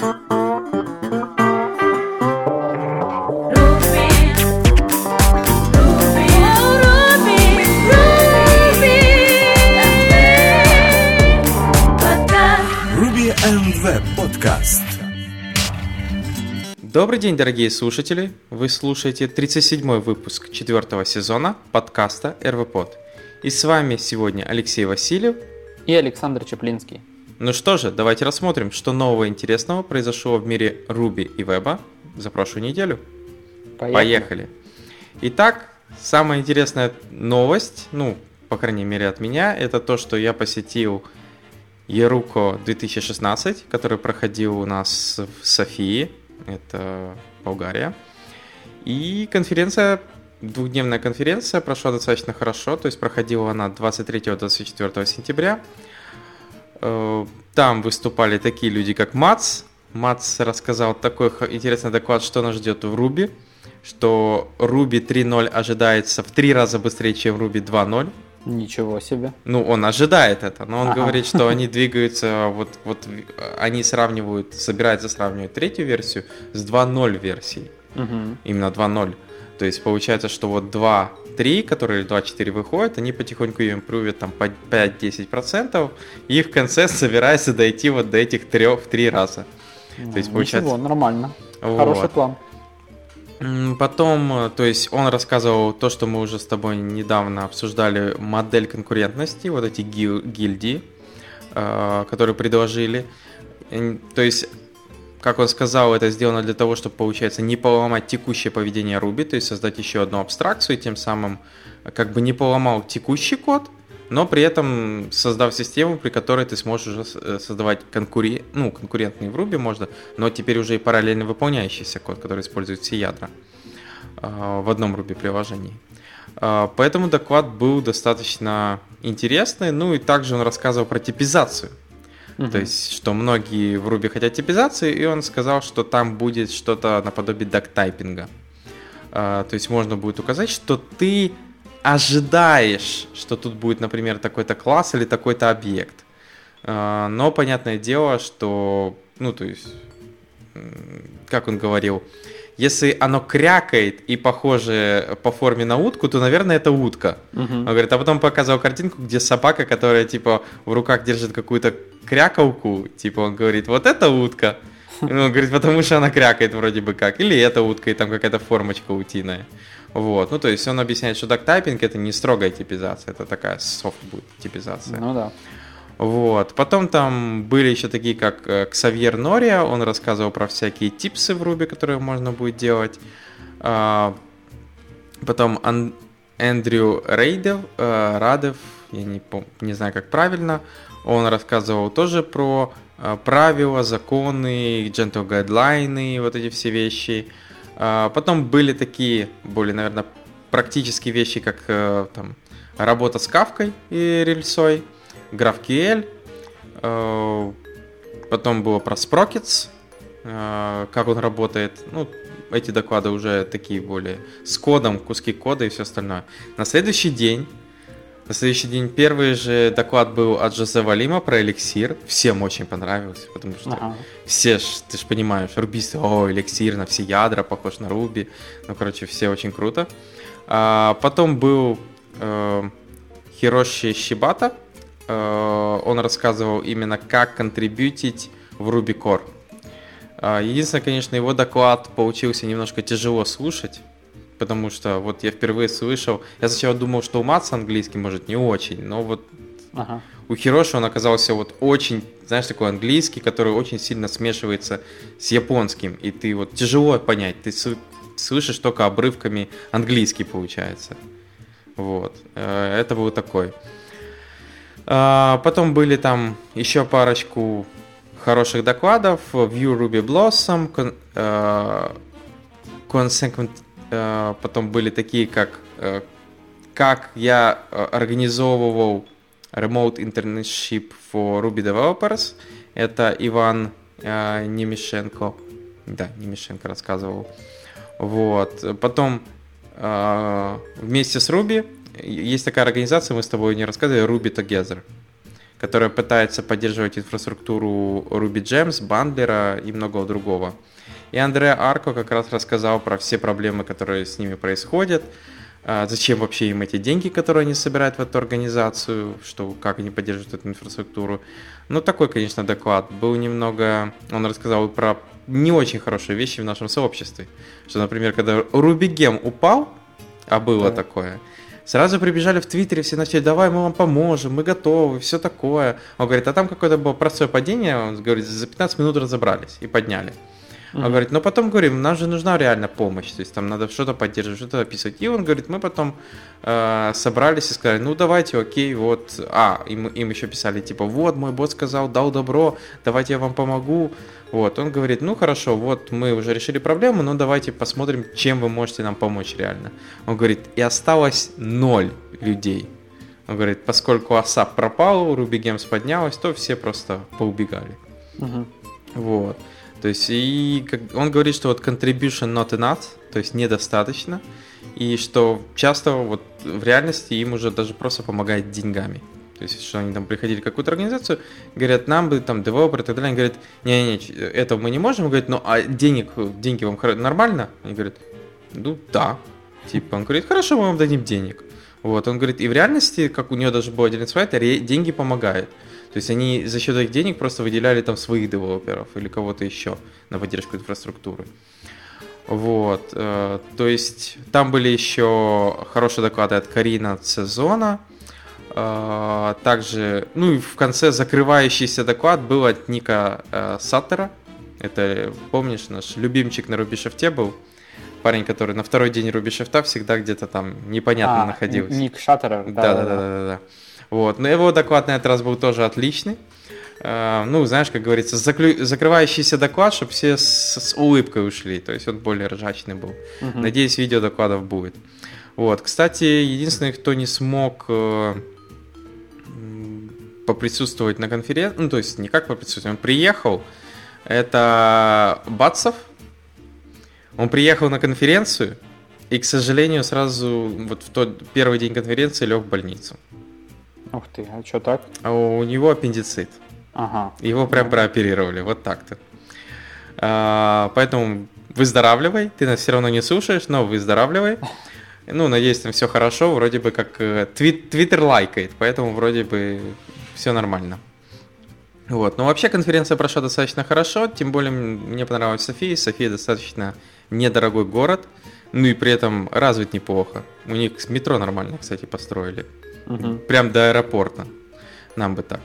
Ruby and Web Podcast. Добрый день, дорогие слушатели! Вы слушаете 37-й выпуск четвертого сезона подкаста РВПод. И с вами сегодня Алексей Васильев. И Александр Чаплинский. Ну что же, давайте рассмотрим, что нового интересного произошло в мире Руби и Веба за прошлую неделю. Поехали. Поехали. Итак, самая интересная новость, ну, по крайней мере от меня, это то, что я посетил Еруко 2016, который проходил у нас в Софии, это Болгария. И конференция, двухдневная конференция прошла достаточно хорошо, то есть проходила она 23-24 сентября. Э, Там выступали такие люди, как Мац. Мац рассказал такой интересный доклад, что нас ждет в Руби, что Руби 3.0 ожидается в три раза быстрее, чем Руби 2.0. Ничего себе. Ну, он ожидает это, но он Ага. говорит, что они двигаются, вот, вот э, они сравнивают, собираются сравнивать третью версию с 2.0 версией, Мгм. именно 2.0. То есть получается, что вот 2.3, которые 2.4 выходят, они потихоньку ее импровят там по 5-10%, и в конце собирается дойти вот до этих трех в три раза. То есть получается... Ничего, нормально. Вот. Хороший план. Потом, э, то есть он рассказывал то, что мы уже с тобой недавно обсуждали, модель конкурентности, вот эти гил- гильдии, э, которые предложили. То есть, как он сказал, это сделано для того, чтобы, получается, не поломать текущее поведение Ruby, то есть создать еще одну абстракцию, и тем самым э, как бы не поломал текущий код, но при этом создав систему, при которой ты сможешь уже э, создавать конкури... ну, конкурентный в Ruby можно, но теперь уже и параллельно выполняющийся код, который использует все ядра а, в одном Ruby приложении. Поэтому доклад был достаточно интересный. Ну и также он рассказывал про типизацию. Мгм. То есть, что многие в Ruby хотят типизации, и он сказал, что там будет что-то наподобие дактайпинга. А, То есть можно будет указать, что ты ожидаешь, что тут будет, например, такой-то класс или такой-то объект. А, Но понятное дело, что, ну, то есть, как он говорил, если оно крякает и похоже по форме на утку, то, наверное, это утка. Мгм. Он говорит, а потом показывал картинку, где собака, которая, типа, в руках держит какую-то крякалку, типа, он говорит, вот это утка. И Он говорит, потому что она крякает вроде бы как. Или это утка, и там какая-то формочка утиная. Вот, ну то есть он объясняет, что дактайпинг это не строгая типизация, это такая софт будет типизация. Ну да. Вот. Потом там были еще такие, как э, Ксавьер Нория, он рассказывал про всякие типсы в Руби, которые можно будет делать. А, Потом Ан- Эндрю Рейдев, э, Радев, я не, пом- не знаю, как правильно, он рассказывал тоже про э, правила, законы, gentle guidelines, вот эти все вещи. А, Потом были такие более, наверное, практические вещи, как там, работа с кавкой и рельсой, GraphQL, э, потом было про Sprockets, э, как он работает. Ну, эти доклады уже такие более с кодом, куски кода и все остальное. На следующий день, на следующий день первый же доклад был от Жозе Валима про эликсир. Всем очень понравился, потому что Ага. все ж, ты же понимаешь, рубисты, о, эликсир на все ядра, похож на Руби. Ну, короче, все очень круто. А, потом был э, Хироши Шибата. Э, он рассказывал именно, как контрибьютить в Ruby Core. А, Единственное, конечно, его доклад получился немножко тяжело слушать, потому что вот я впервые слышал, я сначала думал, что у Матса английский может не очень, но вот Ага. у Хироши он оказался вот очень, знаешь, такой английский, который очень сильно смешивается с японским, и ты вот тяжело понять, ты сл- слышишь только обрывками английский получается. Вот, Э, это был такой. А, Потом были там еще парочку хороших докладов. View Ruby Blossom, э, Consequent, э, потом были такие, как э, как я организовывал Remote Internship for Ruby Developers. Это Иван э, Немишенко. Да, Немишенко рассказывал. Вот. Потом вместе с Ruby есть такая организация, мы с тобой не рассказывали, Ruby Together, которая пытается поддерживать инфраструктуру Ruby Gems, бандлера и многого другого. И Андреа Арко как раз рассказал про все проблемы, которые с ними происходят, а, зачем вообще им эти деньги, которые они собирают в эту организацию, что, как они поддерживают эту инфраструктуру. Ну, такой, конечно, доклад. Был немного... Он рассказал про не очень хорошие вещи в нашем сообществе. Что, например, когда Рубигем упал, а было да. такое, сразу прибежали в Твиттере, все начали, давай, мы вам поможем, мы готовы, все такое. Он говорит, а там какое-то было простое падение, он говорит, за 15 минут разобрались и подняли. Mm-hmm. Он говорит, но потом говорим, нам же нужна реально помощь, то есть там надо что-то поддерживать, что-то описывать. И он говорит, мы потом э, собрались и сказали, ну давайте, окей, вот, а, им, им еще писали, типа, вот, мой бот сказал, дал добро, давайте я вам помогу. Вот, он говорит, ну хорошо, вот мы уже решили проблему, но давайте посмотрим, чем вы можете нам помочь реально. Он говорит, и осталось ноль людей. Он говорит, поскольку ASAP пропал, Ruby Games поднялась, то все просто поубегали. Угу. Вот. То есть, и он говорит, что вот contribution not enough, то есть недостаточно, и что часто вот в реальности им уже даже просто помогает деньгами. То есть, что они там приходили в какую-то организацию, говорят, нам бы там девелопер и так далее, они говорят, не-не-не, этого мы не можем, он говорит, ну а денег, деньги вам нормально? Они говорят, ну да. Типа, он говорит, хорошо, мы вам дадим денег. Вот, он говорит, и в реальности, как у него даже был один инсайт, деньги помогают. То есть они за счет этих денег просто выделяли там своих девелоперов или кого-то еще на поддержку инфраструктуры. Вот, э, то есть там были еще хорошие доклады от Карина Цезона, э, также, ну и в конце закрывающийся доклад был от Ника э, Саттера, это, помнишь, наш любимчик на Рубишефте был, парень, который на второй день Рубишефта всегда где-то там непонятно а, находился. Ник Шаттера. Да, да, да, да, да. Вот. Но его доклад на этот раз был тоже отличный. Uh, ну, знаешь, как говорится, заклю... закрывающийся доклад, чтобы все с, с улыбкой ушли. То есть он более ржачный был. Uh-huh. Надеюсь, видео докладов будет. Вот. Кстати, единственный, кто не смог uh, поприсутствовать на конференции, ну, то есть не как поприсутствовать, он приехал, это Батсов. Он приехал на конференцию и, к сожалению, сразу вот в тот первый день конференции лег в больницу. Ух ты, а что так? А у него аппендицит. Ага. Его прям прооперировали, вот так-то. А, поэтому выздоравливай, ты нас все равно не слушаешь, но выздоравливай. Ну, надеюсь, там все хорошо, вроде бы как э, твит, Твиттер лайкает, поэтому вроде бы все нормально. Вот, но вообще конференция прошла достаточно хорошо, тем более мне понравилась София. София достаточно недорогой город, ну и при этом развит неплохо. У них метро нормально, кстати, построили. Угу. Прям до аэропорта. Нам бы так.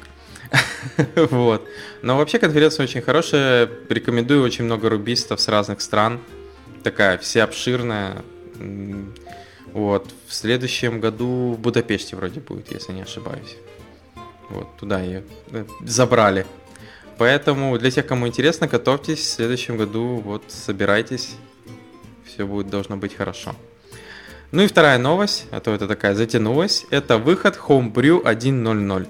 вот. Но вообще конференция очень хорошая. Рекомендую очень много рубистов с разных стран. Такая вся обширная. Вот. В следующем году в Будапеште вроде будет, если не ошибаюсь. Вот, туда ее э, забрали. Поэтому для тех, кому интересно, готовьтесь. В следующем году вот собирайтесь. Все будет должно быть хорошо. Ну и вторая новость, а то это такая затянулась, это выход Homebrew 1.0.0.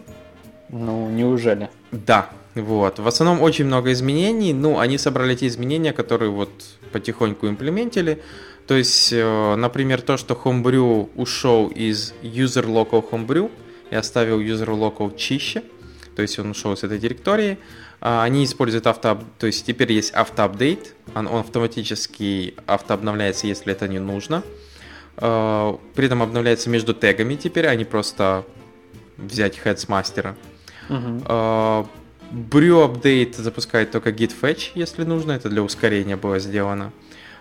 Ну, неужели? Да, вот. В основном очень много изменений. Ну, они собрали те изменения, которые вот потихоньку имплементили. То есть, э, например, то, что Homebrew ушел из User Local Homebrew и оставил User Local чище. То есть он ушел с этой директории. А, они используют авто... То есть теперь есть автоапдейт. Он, он автоматически автообновляется, если это не нужно. При этом обновляется между тегами теперь, а не просто взять heads мастера. Uh-huh. Brew Update запускает только git fetch, если нужно, это для ускорения было сделано.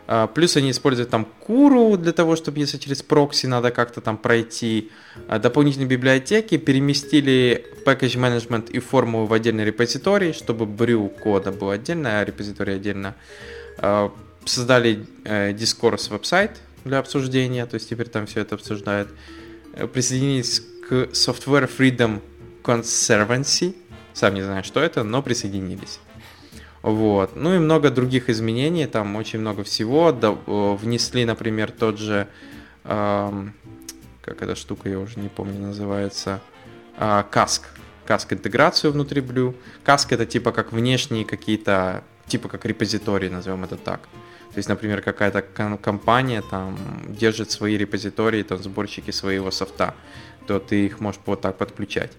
Uh, плюс они используют там куру для того, чтобы если через прокси надо как-то там пройти uh, дополнительные библиотеки, переместили package management и формулу в отдельный репозиторий, чтобы brew кода был отдельно, а репозиторий отдельно. Создали Discourse веб-сайт, для обсуждения, то есть теперь там все это обсуждают. Э, присоединились к Software Freedom Conservancy, сам не знаю, что это, но присоединились. Вот. Ну и много других изменений, там очень много всего. внесли, например, тот же, эм, как эта штука, я уже не помню, называется, э, каск. Каск интеграцию внутри Blue. Каск это типа как внешние какие-то, типа как репозитории, назовем это так. То есть, например, какая-то компания там держит свои репозитории, там сборщики своего софта, то ты их можешь вот так подключать.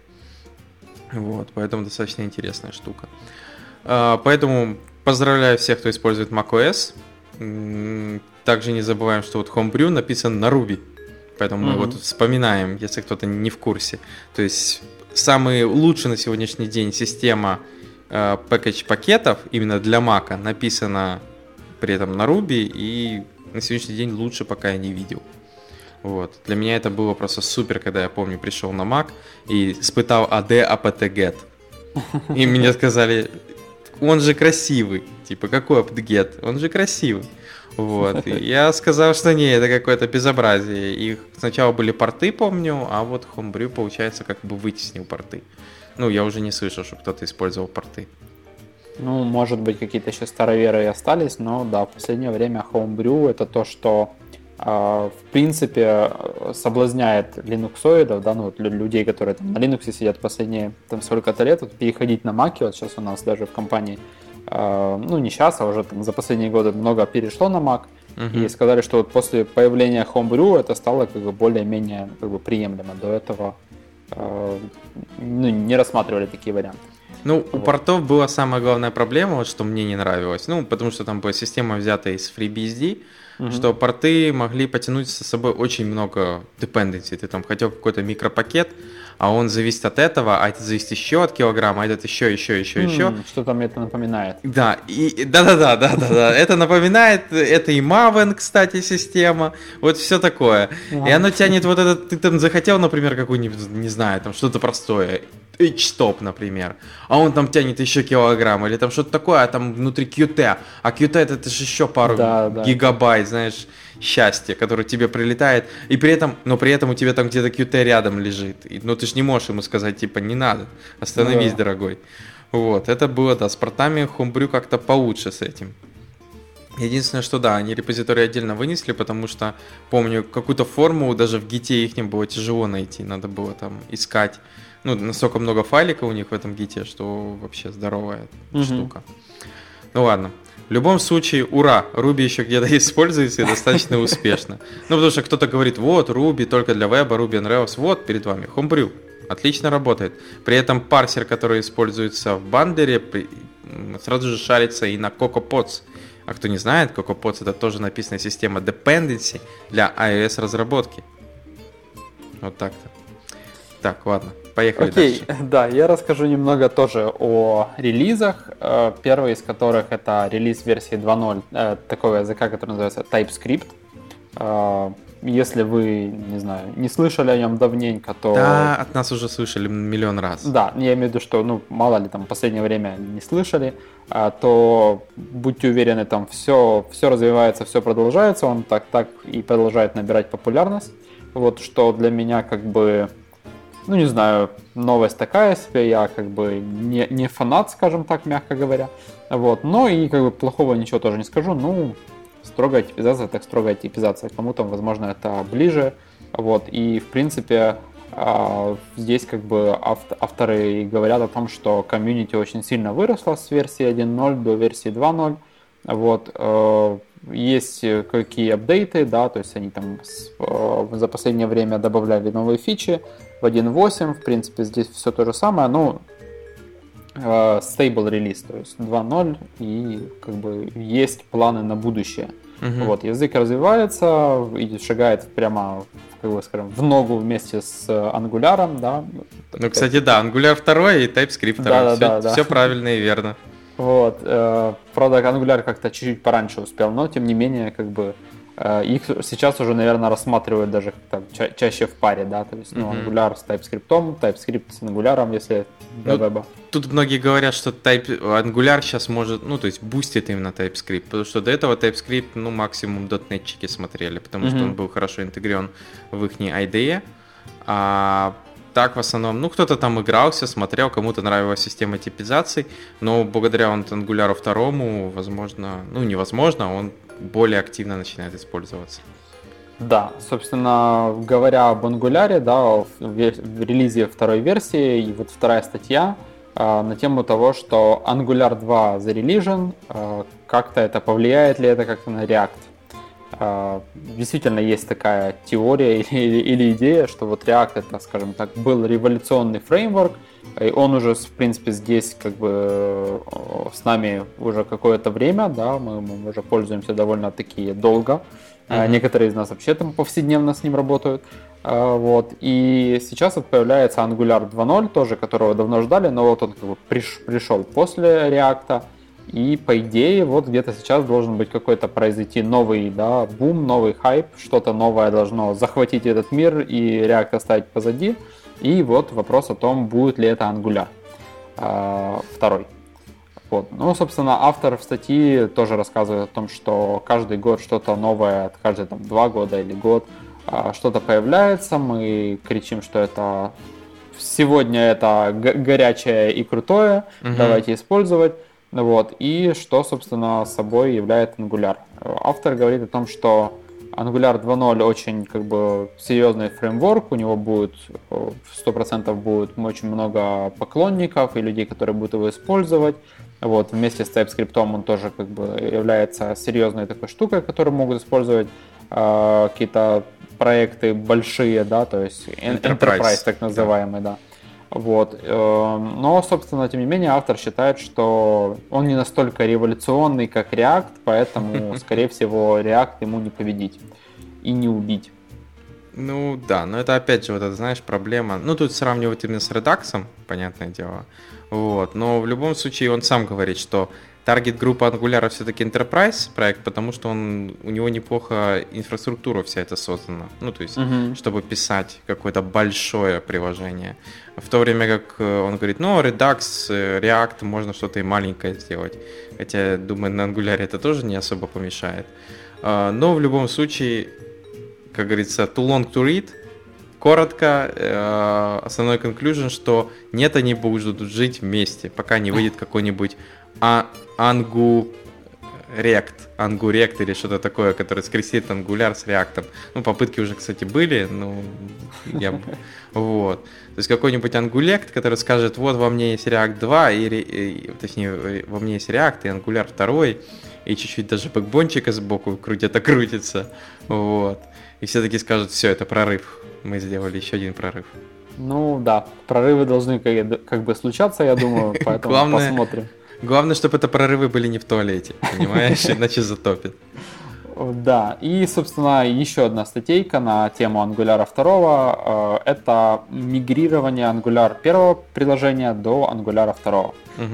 Вот, поэтому достаточно интересная штука. А, поэтому поздравляю всех, кто использует macOS. Также не забываем, что вот Homebrew написан на Ruby. Поэтому мы mm-hmm. его тут вспоминаем, если кто-то не в курсе. То есть самый лучший на сегодняшний день система э, package пакетов именно для Mac написана при этом на Ruby и на сегодняшний день лучше пока я не видел. Вот. Для меня это было просто супер, когда я помню, пришел на Mac и испытал AD apt-get. И мне сказали, он же красивый. Типа, какой apt-get? Он же красивый. Вот. И я сказал, что не, это какое-то безобразие. Их сначала были порты, помню, а вот Homebrew, получается, как бы вытеснил порты. Ну, я уже не слышал, что кто-то использовал порты. Ну, может быть, какие-то еще староверы и остались, но да, в последнее время Homebrew это то, что э, в принципе соблазняет линуксоидов, да, ну вот людей, которые там на Linux сидят последние там сколько-то лет, вот, переходить на Mac, вот сейчас у нас даже в компании Э, ну не сейчас, а уже там, за последние годы много перешло на Mac, uh-huh. и сказали, что вот после появления Homebrew это стало как бы более-менее как бы приемлемо. До этого э, ну, не рассматривали такие варианты. Ну, вот. у портов была самая главная проблема, вот, что мне не нравилось. Ну, потому что там была система взята из FreeBSD, угу. что порты могли потянуть со собой очень много dependency. Ты там хотел какой-то микропакет, а он зависит от этого, а это зависит еще от килограмма, а этот еще, еще, еще, mm, еще. Что-то мне это напоминает. Да, и да-да-да, да-да-да. Это напоминает, это и Maven, кстати, система, вот все такое. И оно тянет вот этот, ты там захотел, например, какую-нибудь, не знаю, там что-то простое, H-Stop, например, а он там тянет еще килограмм, или там что-то такое, а там внутри QT, а QT это, это же еще пару да, гигабайт, знаешь, счастья, которое тебе прилетает, и при этом, но при этом у тебя там где-то QT рядом лежит, и, ну ты же не можешь ему сказать, типа, не надо, остановись, да. дорогой. Вот, это было, да, с портами Homebrew как-то получше с этим. Единственное, что да, они репозитории отдельно вынесли, потому что, помню, какую-то форму даже в гите их было тяжело найти, надо было там искать ну, настолько много файликов у них в этом гите, что вообще здоровая угу. штука. Ну ладно. В любом случае, ура, Ruby еще где-то используется и достаточно успешно. Ну, потому что кто-то говорит, вот, Ruby только для веба, Ruby Rails, вот, перед вами, Homebrew. Отлично работает. При этом парсер, который используется в бандере, сразу же шарится и на CocoaPods. А кто не знает, CocoaPods это тоже написанная система dependency для iOS разработки. Вот так-то. Так, ладно. Поехали Окей, дальше. да, я расскажу немного тоже о релизах. Э, первый из которых это релиз версии 2.0 э, такого языка, который называется TypeScript. Э, если вы, не знаю, не слышали о нем давненько, то... Да, от нас уже слышали миллион раз. Да, я имею в виду, что, ну, мало ли, там, в последнее время не слышали, то будьте уверены, там все, все развивается, все продолжается, он так, так и продолжает набирать популярность. Вот, что для меня, как бы, ну не знаю, новость такая себе, я как бы не, не фанат, скажем так, мягко говоря. Вот, но и как бы плохого ничего тоже не скажу, ну, строгая типизация, так строгая типизация, кому-то, возможно, это ближе, вот, и, в принципе, а, здесь как бы авторы говорят о том, что комьюнити очень сильно выросло с версии 1.0 до версии 2.0, вот, э, есть какие апдейты, да, то есть они там э, за последнее время добавляли новые фичи, в 1.8, в принципе, здесь все то же самое, ну, stable релиз, то есть 2.0, и как бы есть планы на будущее. Угу. Вот, язык развивается и шагает прямо, как бы скажем, в ногу вместе с Angular, да. Ну, кстати, да, Angular 2 и TypeScript 2. Да, да, все, да, да. все правильно и верно. Вот, э, правда, Angular как-то чуть-чуть пораньше успел, но тем не менее, как бы Э, их сейчас уже, наверное, рассматривают даже там, ча- чаще в паре, да, то есть, ну, mm-hmm. Angular с TypeScript, TypeScript с Angular, если для ну, веба. Тут многие говорят, что type, Angular сейчас может, ну, то есть, бустит именно TypeScript, потому что до этого TypeScript, ну, максимум дотнетчики смотрели, потому mm-hmm. что он был хорошо интегрирован в их IDE, а так в основном, ну, кто-то там игрался, смотрел, кому-то нравилась система типизации, но благодаря он Angular 2, возможно, ну, невозможно, он более активно начинает использоваться. Да, собственно, говоря об Angular, да, в, в релизе второй версии, и вот вторая статья э, на тему того, что Angular 2 зарелижен, э, как-то это повлияет ли это как-то на React. А, действительно есть такая теория или, или идея, что вот React это, скажем так, был революционный фреймворк, и он уже, в принципе, здесь как бы с нами уже какое-то время, да, мы, мы уже пользуемся довольно-таки долго. Mm-hmm. Некоторые из нас вообще там повседневно с ним работают. А, вот. И сейчас вот появляется Angular 2.0, тоже которого давно ждали, но вот он как бы приш, пришел после React. И по идее, вот где-то сейчас должен быть какой-то произойти новый да, бум, новый хайп, что-то новое должно захватить этот мир и React оставить позади. И вот вопрос о том, будет ли это Angular э, второй. Вот. Ну, собственно, автор в статье тоже рассказывает о том, что каждый год что-то новое, каждые там два года или год э, что-то появляется, мы кричим, что это сегодня это горячее и крутое, угу. давайте использовать. Вот, и что, собственно, собой является Angular. Автор говорит о том, что Angular 2.0 очень как бы серьезный фреймворк, у него будет 100% будет очень много поклонников и людей, которые будут его использовать. Вот, вместе с TypeScript он тоже как бы является серьезной такой штукой, которую могут использовать э, какие-то проекты большие, да, то есть enterprise, enterprise так называемый, да. да. Вот. Эм, но, собственно, тем не менее, автор считает, что он не настолько революционный, как React, поэтому, скорее всего, React ему не победить и не убить. Ну да, но это опять же, вот это, знаешь, проблема. Ну, тут сравнивать именно с Redux, понятное дело. Вот. Но в любом случае он сам говорит, что таргет группа Angular все-таки Enterprise проект, потому что он, у него неплохо инфраструктура вся эта создана. Ну, то есть, uh-huh. чтобы писать какое-то большое приложение. В то время как э, он говорит, ну, Redux, э, React, можно что-то и маленькое сделать. Хотя, думаю, на Angular это тоже не особо помешает. А, но в любом случае, как говорится, too long to read. Коротко, э, основной conclusion, что нет, они будут жить вместе, пока не выйдет какой-нибудь а Ангу Рект, Ангурект или что-то такое, которое скрестит ангуляр с реактом. Ну, попытки уже, кстати, были, ну, я... Вот. То есть какой-нибудь ангулект, который скажет, вот во мне есть React 2, и, и, точнее, во мне есть React и ангуляр 2, и чуть-чуть даже бэкбончика сбоку где-то крутится, вот. И все таки скажут, все, это прорыв, мы сделали еще один прорыв. Ну да, прорывы должны как, как бы случаться, я думаю, поэтому Главное, посмотрим. Главное, чтобы это прорывы были не в туалете, понимаешь, иначе затопит. Да, и, собственно, еще одна статейка на тему Angular 2. Э, это мигрирование Angular первого приложения до Angular 2. Угу.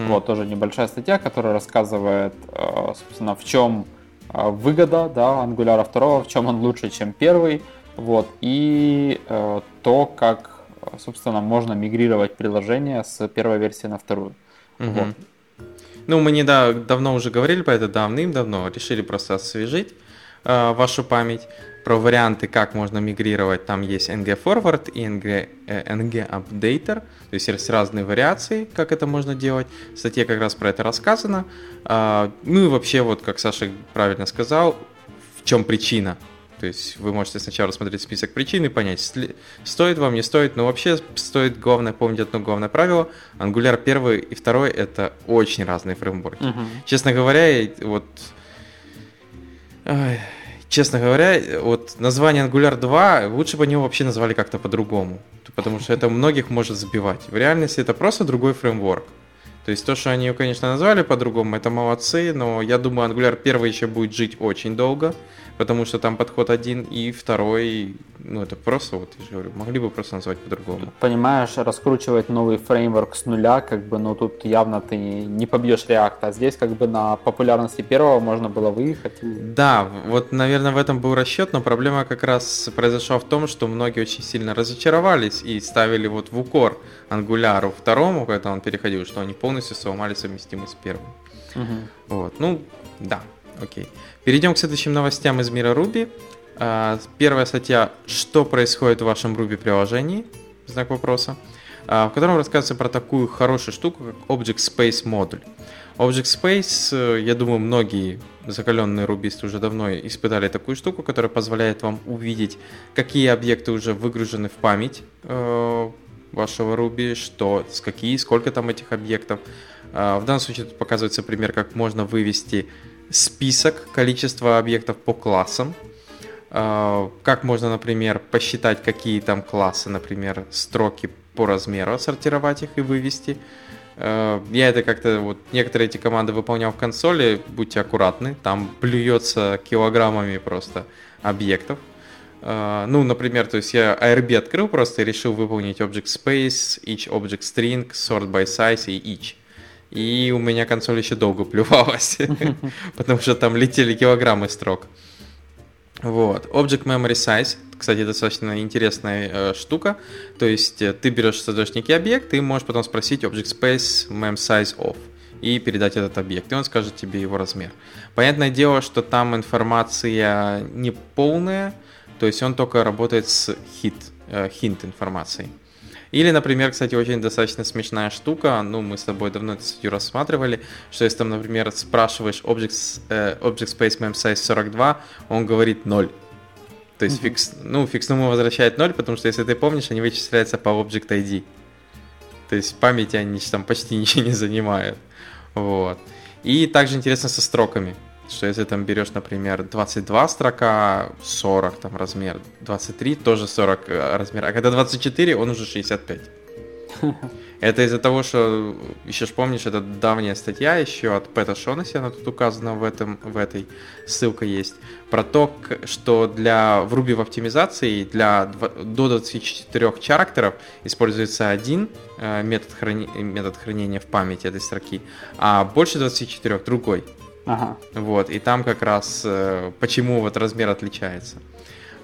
Вот тоже небольшая статья, которая рассказывает, э, собственно, в чем э, выгода да, Angular 2, в чем он лучше, чем первый. Вот, и то, как, собственно, можно мигрировать приложение с первой версии на вторую. Угу. Вот. Ну, мы не да, давно уже говорили про это, давным-давно, решили просто освежить э, вашу память про варианты, как можно мигрировать. Там есть NG Forward и NG, э, NG Updater, то есть есть разные вариации, как это можно делать. В статье как раз про это рассказано. Э, ну и вообще, вот как Саша правильно сказал, в чем причина то есть вы можете сначала рассмотреть список причин и понять, стоит вам, не стоит. Но вообще стоит главное помнить одно главное правило. Angular 1 и 2 это очень разные фреймворки. Угу. Честно говоря, вот... Ой, честно говоря, вот название Angular 2 лучше бы его вообще назвали как-то по-другому. Потому что это многих может сбивать. В реальности это просто другой фреймворк. То есть то, что они ее, конечно, назвали по-другому, это молодцы, но я думаю, Angular 1 еще будет жить очень долго потому что там подход один, и второй, ну, это просто, вот я же говорю, могли бы просто назвать по-другому. Понимаешь, раскручивать новый фреймворк с нуля, как бы, ну, тут явно ты не побьешь React, а здесь, как бы, на популярности первого можно было выехать. Да, вот, наверное, в этом был расчет, но проблема как раз произошла в том, что многие очень сильно разочаровались и ставили вот в укор Angular второму, когда он переходил, что они полностью сломали совместимость с первым. Угу. Вот, ну, да, окей. Перейдем к следующим новостям из мира Ruby. А, первая статья «Что происходит в вашем Ruby приложении?» Знак вопроса. А, в котором рассказывается про такую хорошую штуку, как Object Space модуль. Object Space, э, я думаю, многие закаленные рубисты уже давно испытали такую штуку, которая позволяет вам увидеть, какие объекты уже выгружены в память э, вашего Ruby, что, с какие, сколько там этих объектов. Э, в данном случае тут показывается пример, как можно вывести список количества объектов по классам. Э, как можно, например, посчитать, какие там классы, например, строки по размеру, отсортировать их и вывести. Э, я это как-то, вот некоторые эти команды выполнял в консоли, будьте аккуратны, там плюется килограммами просто объектов. Uh, ну, например, то есть я ARB открыл просто и решил выполнить object space, each object string, sort by size и each. И у меня консоль еще долго плювалась, потому что там летели килограммы строк. Вот. Object Memory Size, кстати, достаточно интересная э, штука. То есть э, ты берешь создаешь некий объект, и можешь потом спросить Object Space Mem Size of и передать этот объект, и он скажет тебе его размер. Понятное дело, что там информация не полная, то есть он только работает с hit, э, hint информацией. Или, например, кстати, очень достаточно смешная штука, ну, мы с тобой давно это статью рассматривали, что если там, например, спрашиваешь object, э, object space mem size 42, он говорит 0. То есть mm-hmm. фикс, ну, фиксному возвращает 0, потому что, если ты помнишь, они вычисляются по object ID. То есть памяти они там почти ничего не занимают. Вот. И также интересно со строками что если там берешь, например, 22 строка, 40 там размер, 23 тоже 40 э, размер, а когда 24, он уже 65. Это из-за того, что, еще ж помнишь, это давняя статья еще от Пэта Шонаси, она тут указана в, этом, в этой, ссылка есть, про то, что для, в Ruby в оптимизации для до 24 характеров используется один э, метод, храни, метод хранения в памяти этой строки, а больше 24 другой. Ага. Вот, и там как раз э, почему вот размер отличается.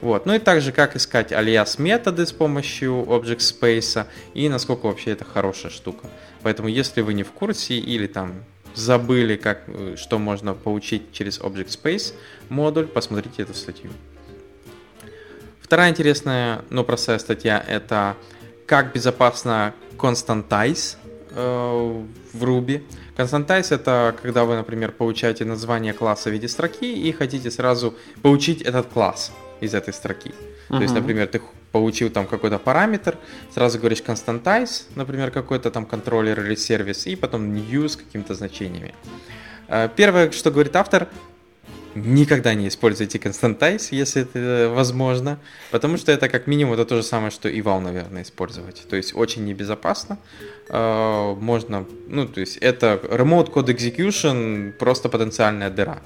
Вот. Ну и также как искать alias методы с помощью Object Space и насколько вообще это хорошая штука. Поэтому если вы не в курсе или там забыли, как, э, что можно получить через Object Space модуль, посмотрите эту статью. Вторая интересная, но простая статья это как безопасно constantize в Ruby. Константайз это когда вы, например, получаете название класса в виде строки и хотите сразу получить этот класс из этой строки. Uh-huh. То есть, например, ты получил там какой-то параметр, сразу говоришь constantize, например, какой-то там контроллер или сервис, и потом new с какими-то значениями. Э, первое, что говорит автор, никогда не используйте Constantize, если это возможно, потому что это как минимум это то же самое, что и вал, наверное, использовать. То есть очень небезопасно. А, можно, ну, то есть это Remote Code Execution просто потенциальная дыра.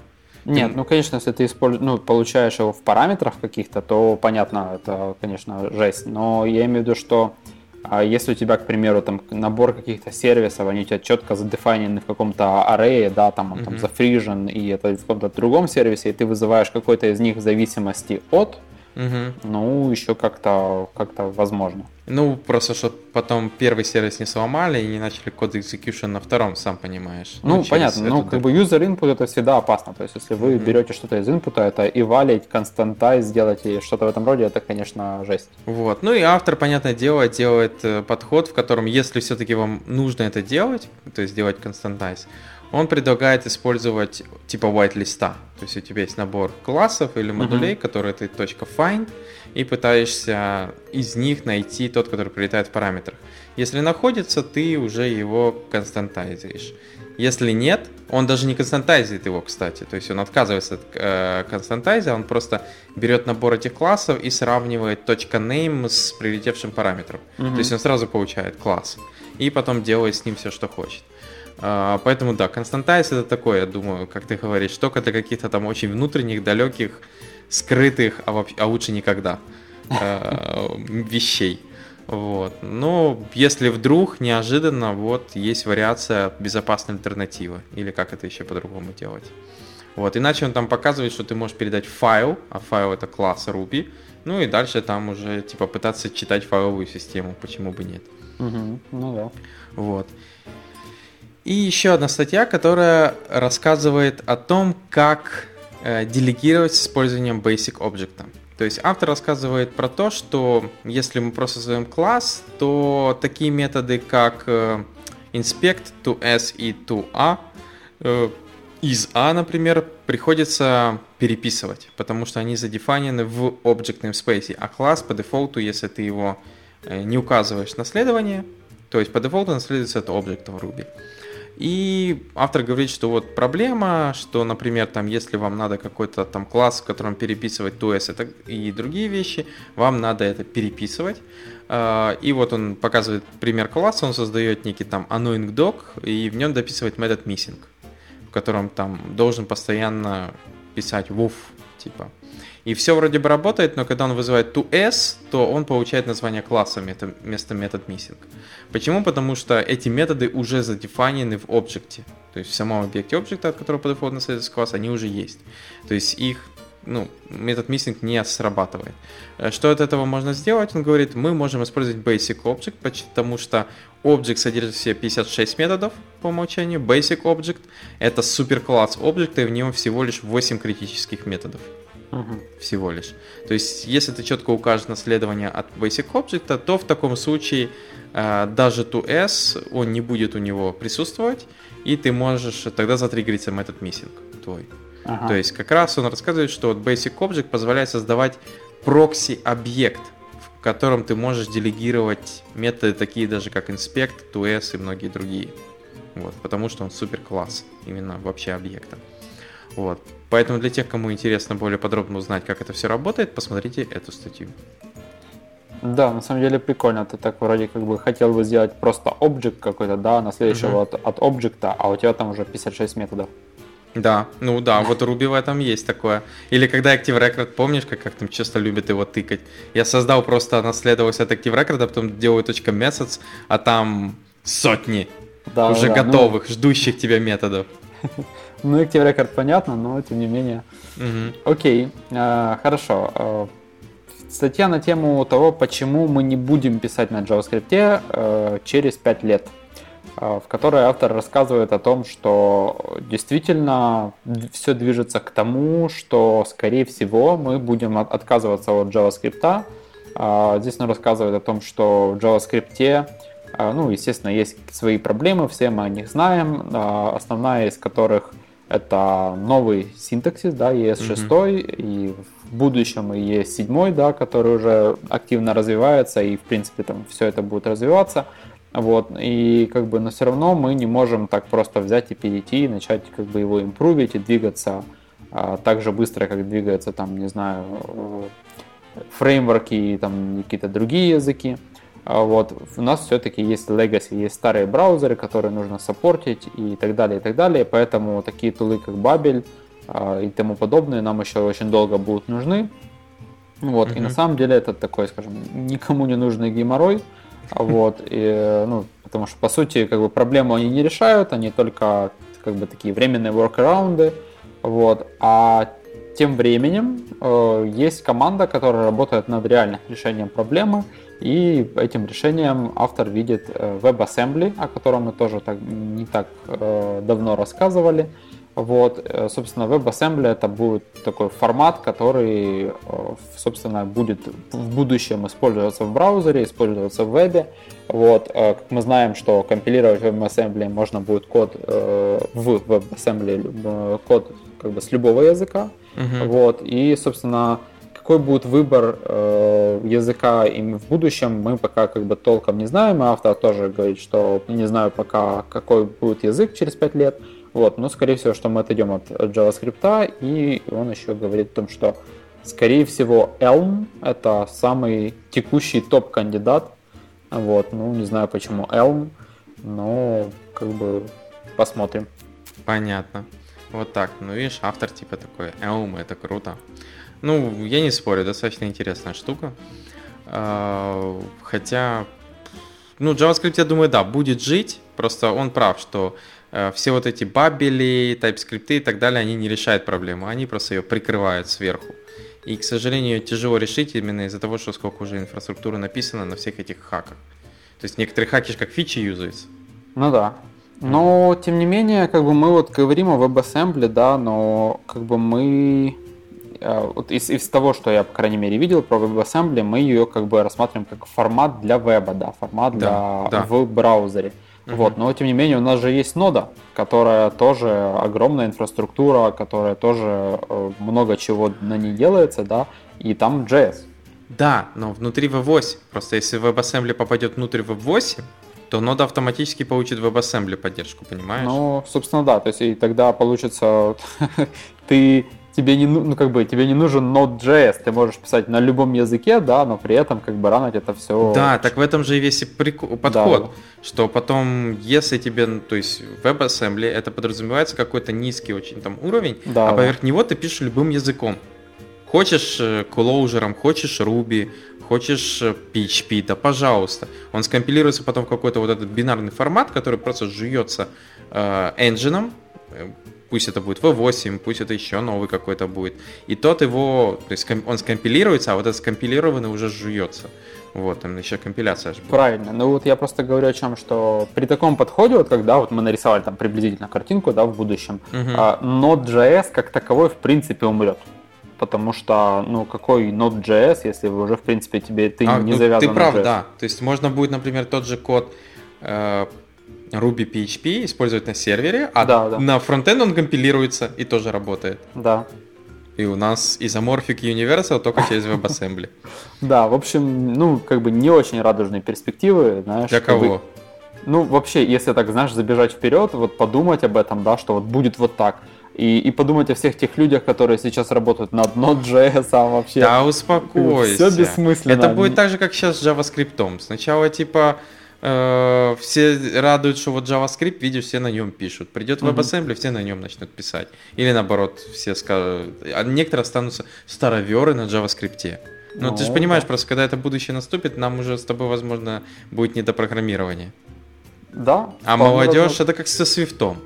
Нет, ну, конечно, если ты использ... ну, получаешь его в параметрах каких-то, то понятно, это, конечно, жесть. Но я имею в виду, что а если у тебя, к примеру, там набор каких-то сервисов, они у тебя четко задефайнены в каком-то арее, да, там он mm-hmm. там зафрижен, и это в каком-то другом сервисе, и ты вызываешь какой-то из них в зависимости от, Угу. Ну, еще как-то как возможно. Ну, просто, что потом первый сервис не сломали и не начали код execution на втором, сам понимаешь. Ну, ну понятно, ну, как бы user input это всегда опасно. То есть, если вы mm берете что-то из инпута, это и валить, константай сделать и что-то в этом роде, это, конечно, жесть. Вот. Ну и автор, понятное дело, делает э, подход, в котором, если все-таки вам нужно это делать, то есть делать константайз, он предлагает использовать типа white листа. То есть у тебя есть набор классов или модулей, uh-huh. которые ты точка .find, и пытаешься из них найти тот, который прилетает в параметрах. Если находится, ты уже его константайзишь. Если нет, он даже не константайзит его, кстати. То есть он отказывается от э, константайза, он просто берет набор этих классов и сравнивает .name с прилетевшим параметром. Uh-huh. То есть он сразу получает класс. И потом делает с ним все, что хочет. А, поэтому да, Константайз это такое, я думаю, как ты говоришь, только для каких-то там очень внутренних, далеких, скрытых, а, вообще, а лучше никогда э, вещей. Вот. Но если вдруг неожиданно вот есть вариация безопасной альтернативы, или как это еще по-другому делать. Вот. Иначе он там показывает, что ты можешь передать файл, а файл это класс Ruby, ну и дальше там уже типа пытаться читать файловую систему, почему бы нет. Угу, ну да. Вот. И еще одна статья, которая рассказывает о том, как э, делегировать с использованием Basic Object. То есть автор рассказывает про то, что если мы просто создаем класс, то такие методы, как э, inspect to s и to a, э, из a, например, приходится переписывать, потому что они задефанены в Object Namespace, а класс по дефолту, если ты его не указываешь наследование, то есть по дефолту наследуется это объект в Ruby. И автор говорит, что вот проблема, что, например, там, если вам надо какой-то там класс, в котором переписывать TOS и другие вещи, вам надо это переписывать. А, и вот он показывает пример класса, он создает некий там annoying dog, и в нем дописывает метод missing, в котором там должен постоянно писать woof, типа. И все вроде бы работает, но когда он вызывает toS, то он получает название класса вместо метод missing. Почему? Потому что эти методы уже задефанены в объекте. То есть в самом объекте объекта, от которого по дефолту наследуется класс, они уже есть. То есть их ну, метод missing не срабатывает. Э, что от этого можно сделать? Он говорит, мы можем использовать basic object, потому что object содержит в себе 56 методов по умолчанию. Basic object это суперкласс объекта, и в нем всего лишь 8 критических методов. Угу. Всего лишь. То есть, если ты четко укажешь наследование от basic object, то в таком случае э, даже toS, он не будет у него присутствовать, и ты можешь тогда затриггериться метод missing твой. Ага. То есть как раз он рассказывает, что вот Basic Object позволяет создавать прокси-объект, в котором ты можешь делегировать методы такие даже как inspect, toS и многие другие. Вот, потому что он супер класс именно вообще объекта. Вот. Поэтому для тех, кому интересно более подробно узнать, как это все работает, посмотрите эту статью. Да, на самом деле прикольно. Ты так вроде как бы хотел бы сделать просто объект какой-то, да, на следующего uh-huh. от, от объекта, а у тебя там уже 56 методов. Да, ну да, вот Ruby в этом есть такое. Или когда Active Record, помнишь, как, как там часто любят его тыкать? Я создал просто, наследовался от Active Record, а потом делаю точка .methods, а там сотни да, уже да, готовых, ну... ждущих тебя методов. Ну, Active Record понятно, но тем не менее. Угу. Окей, э, хорошо. Э, статья на тему того, почему мы не будем писать на JavaScript э, через 5 лет. А, в которой автор рассказывает о том, что действительно все движется к тому, что, скорее всего, мы будем отказываться от JavaScript. А, здесь он рассказывает о том, что в JavaScript, а, ну, естественно, есть свои проблемы, все мы о них знаем, основная из которых это новый синтаксис, да, ES6, mm-hmm. и в будущем и ES7, да, который уже активно развивается, и, в принципе, там все это будет развиваться. Вот, и как бы, но все равно мы не можем так просто взять и перейти и начать как бы его импровить и двигаться а, так же быстро, как двигаются там, не знаю, фреймворки и там какие-то другие языки. А вот, у нас все-таки есть legacy, есть старые браузеры, которые нужно саппортить и так далее, и так далее. Поэтому такие тулы, как Babel а, и тому подобное, нам еще очень долго будут нужны. Вот, mm-hmm. и на самом деле это такой, скажем, никому не нужный геморрой, вот, и, ну, потому что, по сути, как бы проблему они не решают, они только как бы такие временные workarounds, вот, а тем временем э, есть команда, которая работает над реальным решением проблемы, и этим решением автор видит э, WebAssembly, о котором мы тоже так, не так э, давно рассказывали. Вот, э, собственно, WebAssembly это будет такой формат, который, э, собственно, будет в будущем использоваться в браузере, использоваться в вебе. Вот, э, как мы знаем, что компилировать WebAssembly можно будет код в WebAssembly, код как бы с любого языка. Uh-huh. Вот, и, собственно, какой будет выбор языка им в будущем, мы пока как бы толком не знаем. И автор тоже говорит, что не знаю пока, какой будет язык через 5 лет. Вот, но скорее всего, что мы отойдем от JavaScript, и он еще говорит о том, что скорее всего Elm это самый текущий топ-кандидат. Вот, ну не знаю почему Elm, но как бы посмотрим. Понятно. Вот так. Ну, видишь, автор типа такой, Elm, это круто. Ну, я не спорю, достаточно интересная штука. А, хотя, ну, JavaScript, я думаю, да, будет жить. Просто он прав, что все вот эти бабели, TypeScript и так далее, они не решают проблему, они просто ее прикрывают сверху. И, к сожалению, тяжело решить именно из-за того, что сколько уже инфраструктуры написано на всех этих хаках. То есть некоторые хаки как фичи юзаются. Ну да. Но, тем не менее, как бы мы вот говорим о WebAssembly, да, но как бы мы э, вот из, из того, что я, по крайней мере, видел про WebAssembly, мы ее как бы рассматриваем как формат для веба, да, формат да, для да. в браузере. Uh-huh. Вот, но тем не менее у нас же есть нода, которая тоже огромная инфраструктура, которая тоже э, много чего на ней делается, да, и там JS. Да, но внутри V8, просто если WebAssembly попадет внутрь V8, то нода автоматически получит WebAssembly поддержку, понимаешь? Ну, собственно, да. То есть, и тогда получится, ты тебе не, ну, как бы, тебе не нужен Node.js, ты можешь писать на любом языке, да, но при этом как бы ранить это все. Да, так в этом же и весь прикол, подход, да. что потом, если тебе, ну, то есть WebAssembly, это подразумевается какой-то низкий очень там уровень, да, а поверх да. него ты пишешь любым языком. Хочешь Clojure, хочешь Ruby, хочешь PHP, да пожалуйста. Он скомпилируется потом в какой-то вот этот бинарный формат, который просто жуется э, engine, пусть это будет V8, пусть это еще новый какой-то будет. И тот его, то есть он скомпилируется, а вот этот скомпилированный уже жуется. Вот, там еще компиляция же Правильно. Ну вот я просто говорю о чем, что при таком подходе, вот когда вот мы нарисовали там приблизительно картинку, да, в будущем, uh-huh. а, Node.js как таковой в принципе умрет. Потому что, ну, какой Node.js, если вы уже, в принципе, тебе ты а, не ну, завязан Ты прав, да. То есть можно будет, например, тот же код э, Ruby PHP использовать на сервере, а да, да. на фронтенд он компилируется и тоже работает. Да. И у нас Isomorphic Universal только через WebAssembly. Да, в общем, ну, как бы не очень радужные перспективы, знаешь. Для кого? Ну, вообще, если так, знаешь, забежать вперед, вот подумать об этом, да, что вот будет вот так. И, и подумать о всех тех людях, которые сейчас работают над Node.js, а вообще... Да, успокойся. Все бессмысленно. Это будет так же, как сейчас с JavaScript. Сначала, типа, Э, все радуют, что вот JavaScript, видишь, все на нем пишут. Придет WebAssembly, все на нем начнут писать. Или наоборот, все скажут... А некоторые останутся староверы на JavaScript. Но ну, ты же понимаешь, да. просто когда это будущее наступит, нам уже с тобой, возможно, будет не до программирования. Да. А молодежь, возможно. это как со свифтом.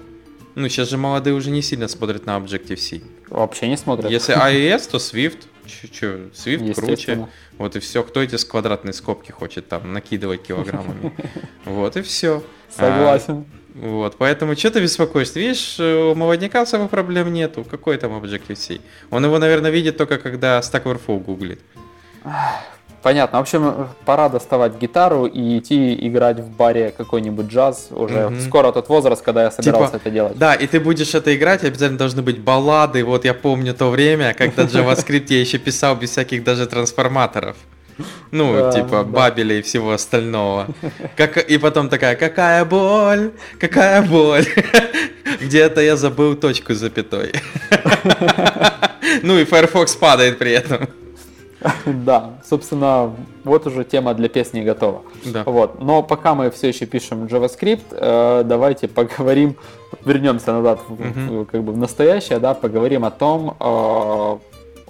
Ну, сейчас же молодые уже не сильно смотрят на Objective-C. Вообще не смотрят. Если iOS, то Swift. Че, Swift круче. Вот и все. Кто эти с квадратной скобки хочет там накидывать килограммами? Вот и все. Согласен. А, вот, поэтому что ты беспокоишься? Видишь, у молодняка особых проблем нету. Какой там Objective-C? Он его, наверное, видит только когда Stack Overflow гуглит. Понятно. В общем, пора доставать гитару и идти играть в баре какой-нибудь джаз. Уже mm скоро тот возраст, когда я собирался типа, это делать. Да, и ты будешь это играть, обязательно должны быть баллады. Вот я помню то время, когда JavaScript я еще писал без всяких даже трансформаторов. Ну, да, типа да. Бабеля и всего остального. Как, и потом такая, какая боль, какая боль. Где-то я забыл точку с запятой. Ну и Firefox падает при этом. Да, собственно, вот уже тема для песни готова. Да. Вот. Но пока мы все еще пишем JavaScript, э, давайте поговорим, вернемся назад в, в, как бы в настоящее, да, поговорим о том, э,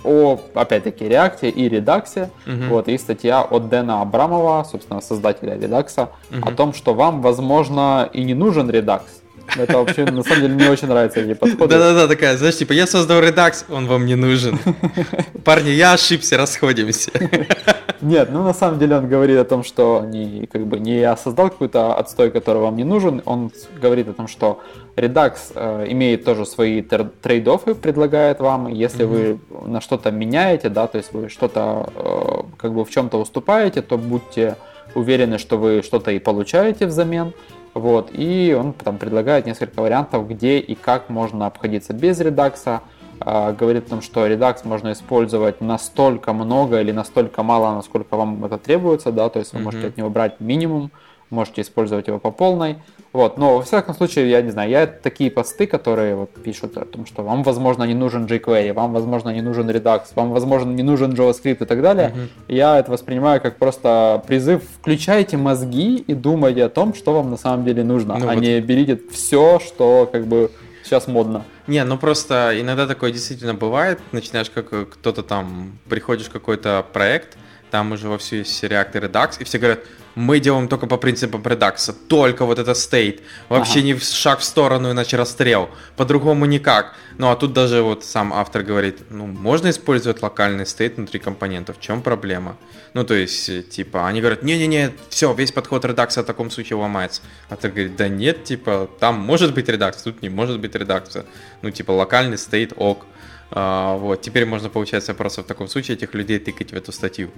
о, опять-таки, React и Redux. Угу. Вот, и статья от Дэна Абрамова, собственно, создателя Redux, угу. о том, что вам, возможно, и не нужен Redux. Это вообще, на самом деле, мне очень нравятся эти подходы. Да-да-да, такая, знаешь, типа, я создал Redux, он вам не нужен. Парни, я ошибся, расходимся. Нет, ну на самом деле он говорит о том, что не, как бы, не я создал какой-то отстой, который вам не нужен, он говорит о том, что Redux э, имеет тоже свои трейд-оффы, предлагает вам, если mm-hmm. вы на что-то меняете, да, то есть вы что-то, э, как бы в чем-то уступаете, то будьте уверены, что вы что-то и получаете взамен. Вот, и он там предлагает несколько вариантов, где и как можно обходиться без редакса. А, говорит о том, что редакс можно использовать настолько много или настолько мало, насколько вам это требуется, да, то есть вы mm-hmm. можете от него брать минимум, можете использовать его по полной. Вот, но во всяком случае, я не знаю, я такие посты, которые вот пишут о том, что вам, возможно, не нужен jQuery, вам, возможно, не нужен Redux, вам, возможно, не нужен JavaScript и так далее, mm-hmm. я это воспринимаю как просто призыв включайте мозги и думайте о том, что вам на самом деле нужно, ну, а вот... не берите все, что как бы сейчас модно. Не, ну просто иногда такое действительно бывает, начинаешь как кто-то там, приходишь в какой-то проект, там уже во вовсю есть React и Redux, и все говорят, мы делаем только по принципам редакса, только вот это стейт, вообще ага. не шаг в сторону, иначе расстрел, по-другому никак. Ну а тут даже вот сам автор говорит, ну можно использовать локальный стейт внутри компонентов, в чем проблема? Ну то есть, э, типа, они говорят, не-не-не, все, весь подход редакса в таком случае ломается. Автор говорит, да нет, типа, там может быть редакс, тут не может быть редакса. Ну типа, локальный стейт ок. А, вот, теперь можно, получается, просто в таком случае этих людей тыкать в эту статью.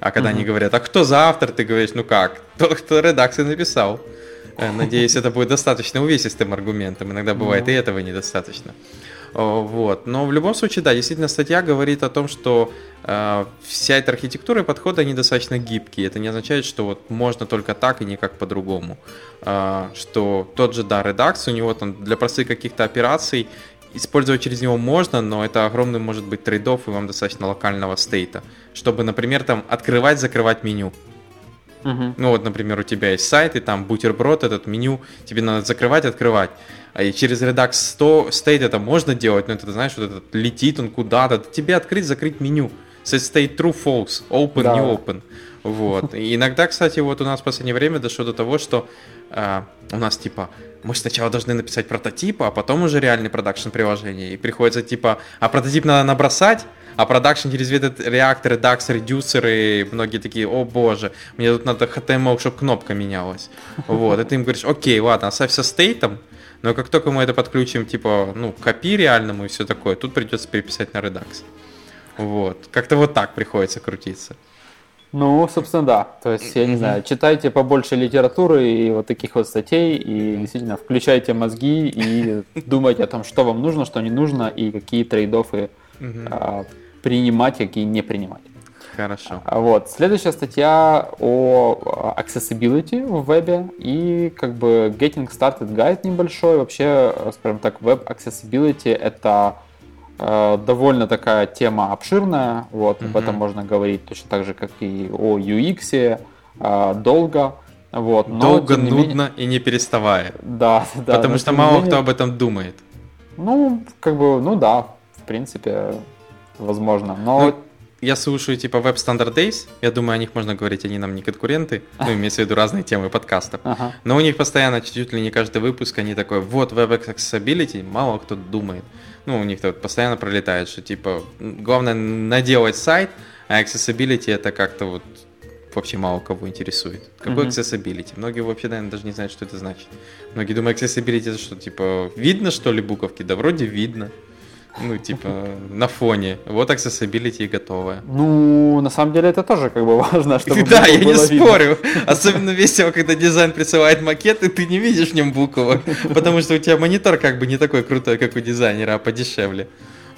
А когда угу. они говорят, а кто за автор, ты говоришь, ну как, тот, кто редакцию написал. Э, надеюсь, это будет достаточно увесистым аргументом. Иногда бывает и этого недостаточно. Вот. Но в любом случае, да, действительно, статья говорит о том, что э, вся эта архитектура и подходы, они достаточно гибкие. Это не означает, что вот можно только так и никак по-другому. Э, что тот же, да, Redux, у него там для простых каких-то операций использовать через него можно, но это огромный может быть трейдов и вам достаточно локального стейта. Чтобы, например, там открывать, закрывать меню. Угу. Ну вот, например, у тебя есть сайт, и там бутерброд, этот меню, тебе надо закрывать, открывать. А и через Redux 100 State это можно делать, но это, знаешь, вот этот летит он куда-то. Тебе открыть, закрыть меню. Set state true, false, open, да. не open. Вот. И иногда, кстати, вот у нас в последнее время дошло до того, что э, у нас типа мы сначала должны написать прототип, а потом уже реальный продакшн приложения. И приходится типа, а прототип надо набросать, а продакшн через этот реакторы, DAX, редюсеры, многие такие, о боже, мне тут надо HTML, чтобы кнопка менялась. Вот, и ты им говоришь, окей, ладно, оставь со стейтом, но как только мы это подключим, типа, ну, к API реальному и все такое, тут придется переписать на Redux. Вот. Как-то вот так приходится крутиться. Ну, собственно, да. То есть, я не знаю, читайте побольше литературы и вот таких вот статей, и действительно включайте мозги и думайте о том, что вам нужно, что не нужно, и какие трейдофы а, принимать, какие не принимать. Хорошо. А, вот. Следующая статья о accessibility в вебе и как бы getting started guide небольшой. Вообще, скажем так, веб accessibility это э, довольно такая тема обширная. Вот, mm-hmm. об этом можно говорить точно так же, как и о UX, э, долго. Вот, но, Долго, нудно менее... и не переставая. Да, да. Потому что мало менее... кто об этом думает. Ну, как бы, ну да, в принципе, возможно. Но ну, я слушаю типа Web Standard Days, я думаю, о них можно говорить, они нам не конкуренты, ну, имеется в виду разные темы подкастов. Ага. Но у них постоянно, чуть ли не каждый выпуск, они такой, вот Web Accessibility, мало кто думает. Ну, у них тут постоянно пролетает, что типа, главное наделать сайт, а Accessibility это как-то вот вообще мало кого интересует. Какой mm-hmm. accessibility? Многие вообще, наверное, даже не знают, что это значит. Многие думают, accessibility это что, типа, видно что ли буковки? Да вроде видно. Ну, типа, на фоне. Вот accessibility готовая. Ну, на самом деле это тоже как бы важно, чтобы Да, я не спорю. Особенно весело, когда дизайн присылает макет, и ты не видишь в нем буквок. Потому что у тебя монитор как бы не такой крутой, как у дизайнера, а подешевле.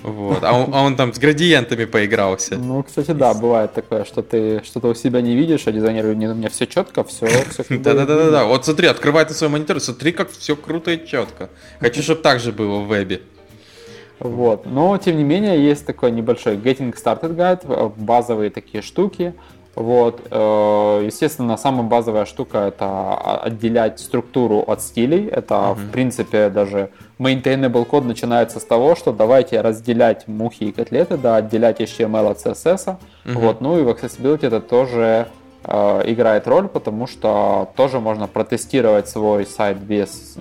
Вот. А он, а он там с градиентами поигрался. Ну, кстати, да, бывает такое, что ты что-то у себя не видишь, а дизайнер у меня все четко, все, все Да-да-да, да. Вот смотри, открывай ты свой монитор, смотри, как все круто и четко. Хочу, чтобы так же было в вебе. Вот. Но, тем не менее, есть такой небольшой Getting Started Guide, э, базовые такие штуки. Вот. Э, естественно, самая базовая штука – это отделять структуру от стилей. Это, mm-hmm. в принципе, даже maintainable код начинается с того, что давайте разделять мухи и котлеты, да, отделять HTML от CSS. Mm-hmm. Вот. Ну и в Accessibility это тоже э, играет роль, потому что тоже можно протестировать свой сайт без,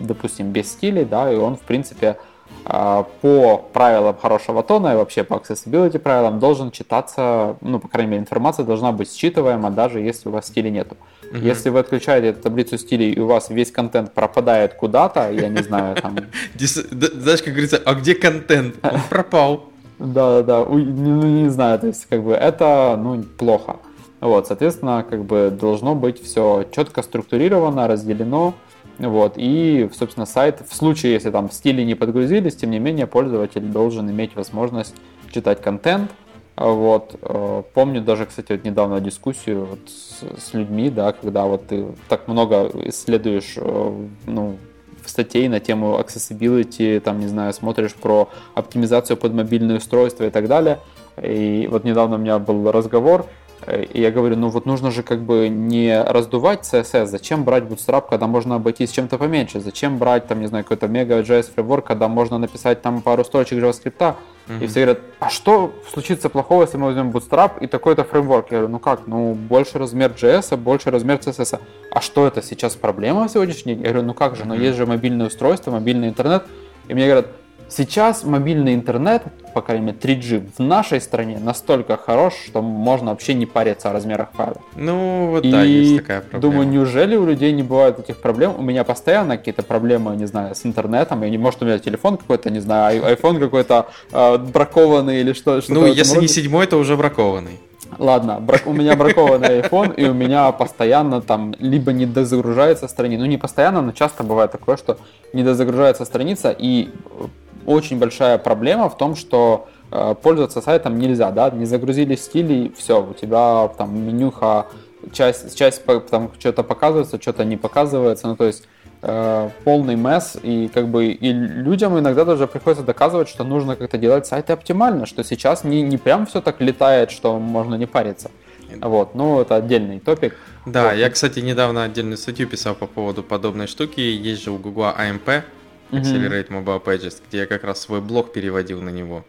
допустим, без стилей, да, и он, в принципе, по правилам хорошего тона и вообще по accessibility правилам должен читаться, ну, по крайней мере, информация должна быть считываема, даже если у вас стиля нету. Угу. Если вы отключаете таблицу стилей, и у вас весь контент пропадает куда-то, я не знаю, там... Знаешь, как говорится, а где контент? Он пропал. Да-да-да, ну, не знаю, то есть, как бы, это, ну, плохо. Вот, соответственно, как бы должно быть все четко структурировано, разделено, вот, и, собственно, сайт, в случае, если там стили не подгрузились, тем не менее, пользователь должен иметь возможность читать контент. Вот, э, помню даже, кстати, вот недавно дискуссию вот с, с людьми, да, когда вот ты так много исследуешь, э, ну, статей на тему accessibility, там, не знаю, смотришь про оптимизацию под мобильные устройства и так далее. И вот недавно у меня был разговор, и я говорю, ну вот нужно же как бы не раздувать CSS, зачем брать Bootstrap, когда можно обойтись чем-то поменьше, зачем брать там, не знаю, какой-то мега JS фреймворк, когда можно написать там пару строчек JavaScript, mm-hmm. и все говорят, а что случится плохого, если мы возьмем Bootstrap и такой-то фреймворк? Я говорю, ну как, ну больше размер JS, больше размер CSS. А что это сейчас проблема в сегодняшний день? Я говорю, ну как же, но есть же мобильное устройство, мобильный интернет. И мне говорят, Сейчас мобильный интернет, по крайней мере 3G, в нашей стране настолько хорош, что можно вообще не париться о размерах файла. Ну, вот и да, есть такая проблема. Думаю, неужели у людей не бывает таких проблем? У меня постоянно какие-то проблемы, не знаю, с интернетом. Я не может, у меня телефон какой-то, не знаю, iPhone какой-то э, бракованный или что. что ну, если не седьмой, то уже бракованный. Ладно, брак, у меня бракованный iPhone, и у меня постоянно там либо не дозагружается страница, ну не постоянно, но часто бывает такое, что не дозагружается страница, и очень большая проблема в том, что э, пользоваться сайтом нельзя, да, не загрузили стили, все, у тебя там менюха, часть, часть там что-то показывается, что-то не показывается, ну то есть э, полный месс, и как бы и людям иногда даже приходится доказывать, что нужно как-то делать сайты оптимально, что сейчас не, не прям все так летает, что можно не париться. Вот, ну это отдельный топик. Да, вот. я, кстати, недавно отдельную статью писал по поводу подобной штуки. Есть же у Google AMP, Accelerate Mobile Pages, где я как раз свой блог переводил на него.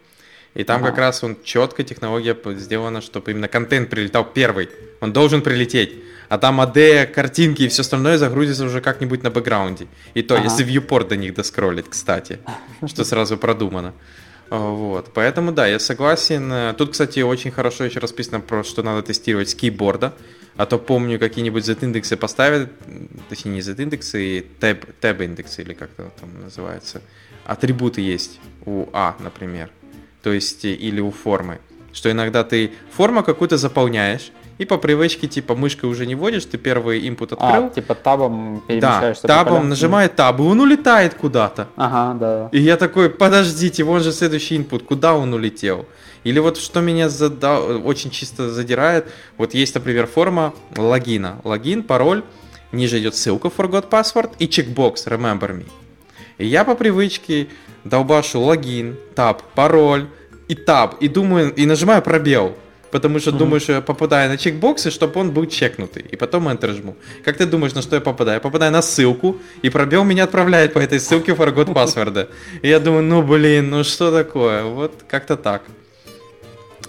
И там ага. как раз он четко технология сделана, чтобы именно контент прилетал первый. Он должен прилететь. А там AD, картинки и все остальное загрузится уже как-нибудь на бэкграунде. И то, ага. если viewport до них доскроллить, кстати, что сразу продумано. Вот, поэтому да, я согласен. Тут, кстати, очень хорошо еще расписано про, что надо тестировать с кейборда. А то помню, какие-нибудь Z-индексы поставят, точнее не Z-индексы, tab, tab индексы или как это там называется. Атрибуты есть у А, например. То есть или у формы. Что иногда ты форму какую-то заполняешь, и по привычке, типа, мышкой уже не вводишь, ты первый input открыл. А, типа табом перемещаешься. Да, табом нажимает таб, и он улетает куда-то. Ага, да. И я такой, подождите, вон же следующий input, куда он улетел? Или вот что меня зада... очень чисто задирает, вот есть, например, форма логина. Логин, пароль, ниже идет ссылка forgot password и чекбокс remember me. И я по привычке долбашу логин, таб, пароль и таб, и думаю, и нажимаю пробел потому что mm-hmm. думаю, что я попадаю на чекбоксы, чтобы он был чекнутый, и потом Enter жму. Как ты думаешь, на что я попадаю? Я попадаю на ссылку, и пробел меня отправляет по этой ссылке forgot паспорта. И я думаю, ну блин, ну что такое? Вот как-то так.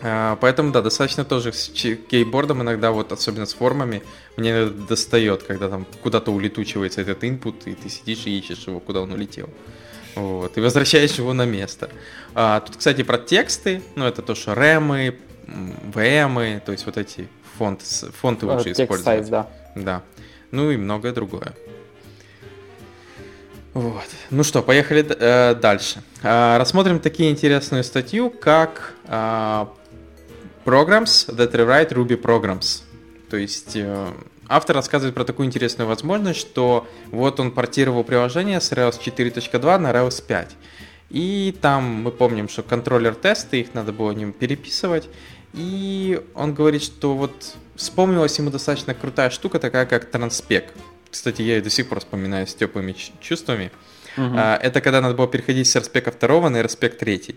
А, поэтому, да, достаточно тоже с кейбордом иногда, вот особенно с формами, мне достает, когда там куда-то улетучивается этот input, и ты сидишь и ищешь его, куда он улетел. Вот, и возвращаешь его на место. А, тут, кстати, про тексты, ну, это то, что ремы, VM, то есть вот эти фонд, фонты э, лучше использовать. Size, да. Да. Ну и многое другое. Вот. Ну что, поехали э, дальше. Э, рассмотрим такие интересную статью, как э, Programs that rewrite Ruby Programs. То есть э, автор рассказывает про такую интересную возможность, что вот он портировал приложение с Rails 4.2 на Rails 5. И там мы помним, что контроллер тесты, их надо было ним переписывать. И он говорит, что вот вспомнилась ему достаточно крутая штука, такая как транспек. Кстати, я ее до сих пор вспоминаю с теплыми чувствами. Угу. Это когда надо было переходить с RSpec 2 на RSpec 3.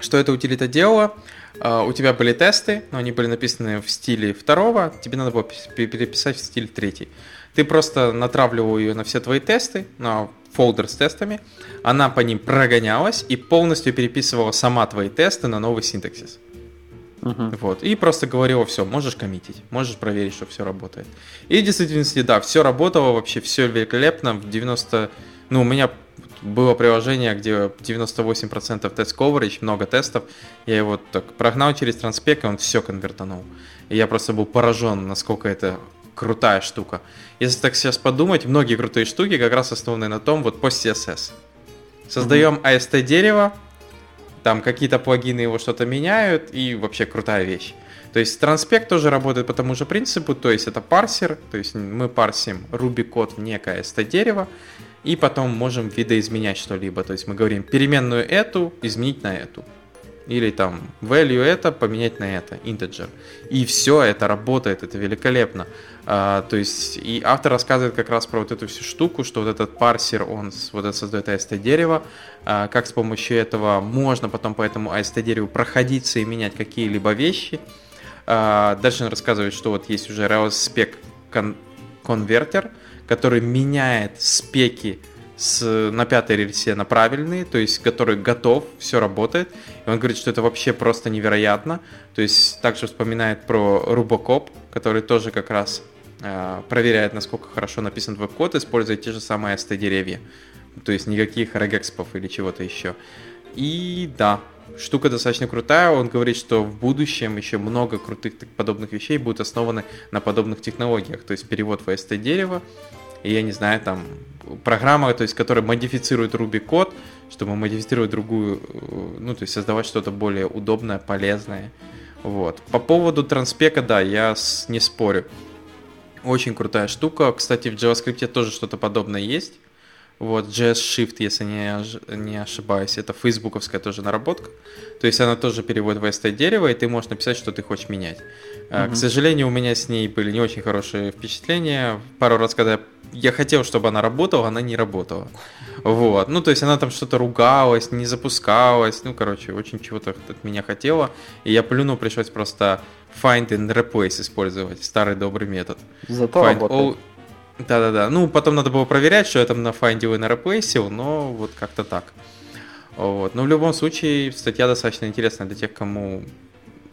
Что эта утилита делала? А, у тебя были тесты, но они были написаны в стиле второго, тебе надо было переписать в стиль третий. Ты просто натравливал ее на все твои тесты, на фолдер с тестами, она по ним прогонялась и полностью переписывала сама твои тесты на новый синтаксис. Uh-huh. Вот. И просто говорила, все, можешь коммитить, можешь проверить, что все работает. И в действительности, да, все работало, вообще все великолепно. В 90... Ну, у меня было приложение, где 98% тест coverage, много тестов. Я его так прогнал через транспек, и он все конвертанул. И я просто был поражен, насколько это крутая штука. Если так сейчас подумать, многие крутые штуки как раз основаны на том, вот по CSS. Создаем mm-hmm. AST дерево, там какие-то плагины его что-то меняют, и вообще крутая вещь. То есть транспект тоже работает по тому же принципу, то есть это парсер, то есть мы парсим Ruby код в некое дерево, и потом можем видоизменять что-либо. То есть мы говорим переменную эту изменить на эту. Или там value это поменять на это, integer. И все это работает, это великолепно. А, то есть и автор рассказывает как раз про вот эту всю штуку, что вот этот парсер, он вот это создает AST дерево, а, как с помощью этого можно потом по этому AST дереву проходиться и менять какие-либо вещи. А, дальше он рассказывает, что вот есть уже Rails Spec конвертер, который меняет спеки с, на пятой рельсе на правильные, то есть который готов, все работает. И он говорит, что это вообще просто невероятно. То есть также вспоминает про Rubocop, который тоже как раз э, проверяет, насколько хорошо написан твой код, используя те же самые ST-деревья. То есть никаких регекспов или чего-то еще. И да, штука достаточно крутая. Он говорит, что в будущем еще много крутых подобных вещей будут основаны на подобных технологиях. То есть перевод в ST-дерево, и я не знаю, там программа, то есть, которая модифицирует Ruby код, чтобы модифицировать другую, э, ну, то есть создавать что-то более удобное, полезное. Вот. По поводу транспека, да, я с, не спорю. Очень крутая штука. Кстати, в JavaScript тоже что-то подобное есть. Вот, JS Shift, если не, не ошибаюсь, это фейсбуковская тоже наработка. То есть она тоже переводит в ST дерево, и ты можешь написать, что ты хочешь менять. Mm-hmm. К сожалению, у меня с ней были не очень хорошие впечатления. Пару раз, когда я хотел, чтобы она работала, она не работала. Вот. Ну, то есть она там что-то ругалась, не запускалась. Ну, короче, очень чего-то от меня хотела. И я плюнул, пришлось просто find and replace использовать. Старый добрый метод. Зато find работает. All... Да-да-да. Ну, потом надо было проверять, что я там на файндил и на replace, но вот как-то так. Вот. Но в любом случае, статья достаточно интересная для тех, кому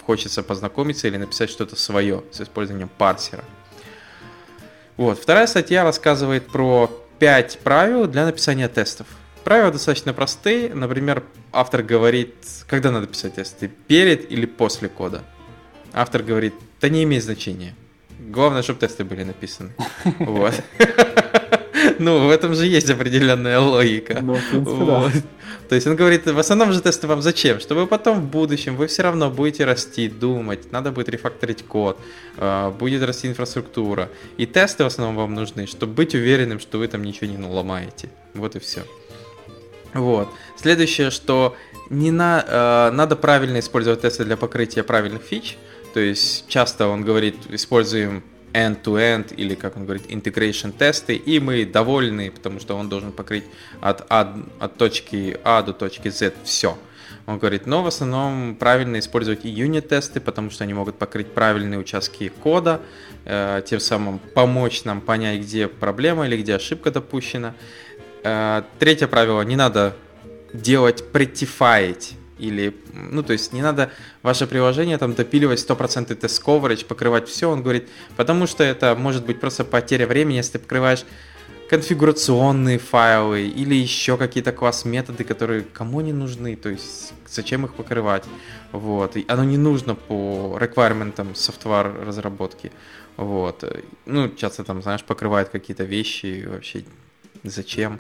хочется познакомиться или написать что-то свое с использованием парсера. Вот. Вторая статья рассказывает про 5 правил для написания тестов. Правила достаточно простые. Например, автор говорит, когда надо писать тесты, перед или после кода. Автор говорит, да не имеет значения. Главное, чтобы тесты были написаны. Вот. Ну, в этом же есть определенная логика. Ну, в принципе, да. То есть он говорит, в основном же тесты вам зачем? Чтобы потом в будущем вы все равно будете расти, думать, надо будет рефакторить код, а, будет расти инфраструктура. И тесты в основном вам нужны, чтобы быть уверенным, что вы там ничего не наломаете. Вот и все. Вот. Следующее, что не на, э, надо правильно использовать тесты для покрытия правильных фич. То есть часто он говорит, используем end-to-end или, как он говорит, integration тесты, и мы довольны, потому что он должен покрыть от, от, от точки А до точки Z все. Он говорит, но в основном правильно использовать и юнит-тесты, потому что они могут покрыть правильные участки кода, э, тем самым помочь нам понять, где проблема или где ошибка допущена. Э, третье правило, не надо делать prettifyить или, ну, то есть не надо ваше приложение там допиливать 100% тест coverage, покрывать все, он говорит, потому что это может быть просто потеря времени, если ты покрываешь конфигурационные файлы или еще какие-то класс-методы, которые кому не нужны, то есть зачем их покрывать, вот, и оно не нужно по requirements software разработки, вот, ну, часто там, знаешь, покрывают какие-то вещи, вообще зачем,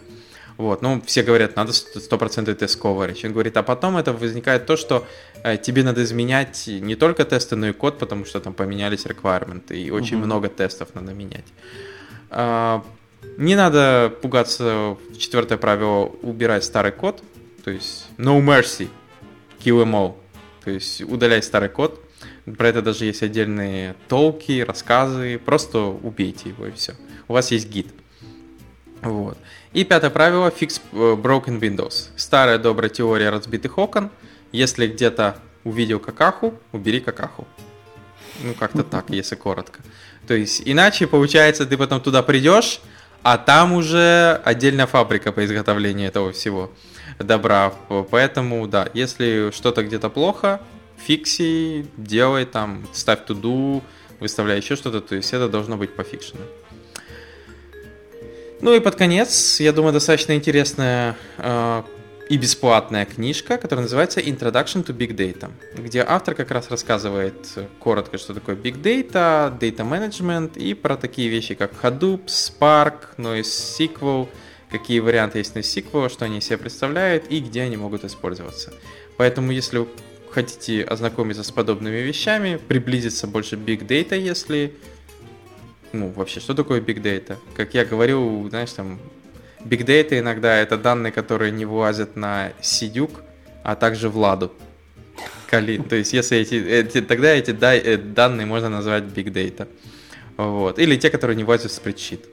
вот, ну, все говорят, надо 100% тест coverage. Он говорит, а потом это возникает то, что э, тебе надо изменять не только тесты, но и код, потому что там поменялись requirements, и очень угу. много тестов надо менять. А, не надо пугаться, четвертое правило, убирать старый код, то есть no mercy, kill them all, то есть удаляй старый код, про это даже есть отдельные толки, рассказы, просто убейте его и все. У вас есть гид. Вот. И пятое правило – fix э, broken windows. Старая добрая теория разбитых окон. Если где-то увидел какаху, убери какаху. Ну, как-то так, если коротко. То есть, иначе, получается, ты потом туда придешь, а там уже отдельная фабрика по изготовлению этого всего добра. Поэтому, да, если что-то где-то плохо, фикси, делай там, ставь туду, выставляй еще что-то, то есть это должно быть пофикшено. Ну и под конец, я думаю, достаточно интересная э, и бесплатная книжка, которая называется Introduction to Big Data, где автор как раз рассказывает коротко, что такое Big Data, Data Management и про такие вещи, как Hadoop, Spark, NoSQL, какие варианты есть NoSQL, что они себе представляют и где они могут использоваться. Поэтому, если хотите ознакомиться с подобными вещами, приблизиться больше Big Data, если ну, вообще, что такое big data? Как я говорил, знаешь, там, big data иногда это данные, которые не вылазят на сидюк, а также в ладу. Кали, то есть, если эти, эти тогда эти э, данные можно назвать big data. Вот. Или те, которые не влазят в спредшит.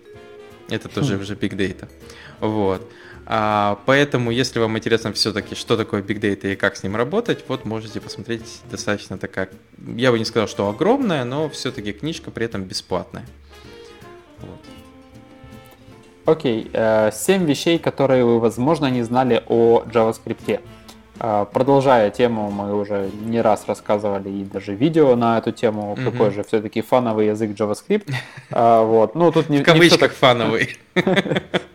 Это тоже хм. уже big data. Вот. А, поэтому, если вам интересно все-таки, что такое Big Data и как с ним работать, вот можете посмотреть достаточно такая, я бы не сказал, что огромная, но все-таки книжка при этом бесплатная. Вот. Окей. Э, вещей, которые вы, возможно, не знали о JavaScript. Э, продолжая тему, мы уже не раз рассказывали и даже видео на эту тему, mm-hmm. какой же все-таки фановый язык JavaScript. Э, вот. Ну, тут не, В кавычках не так... фановый.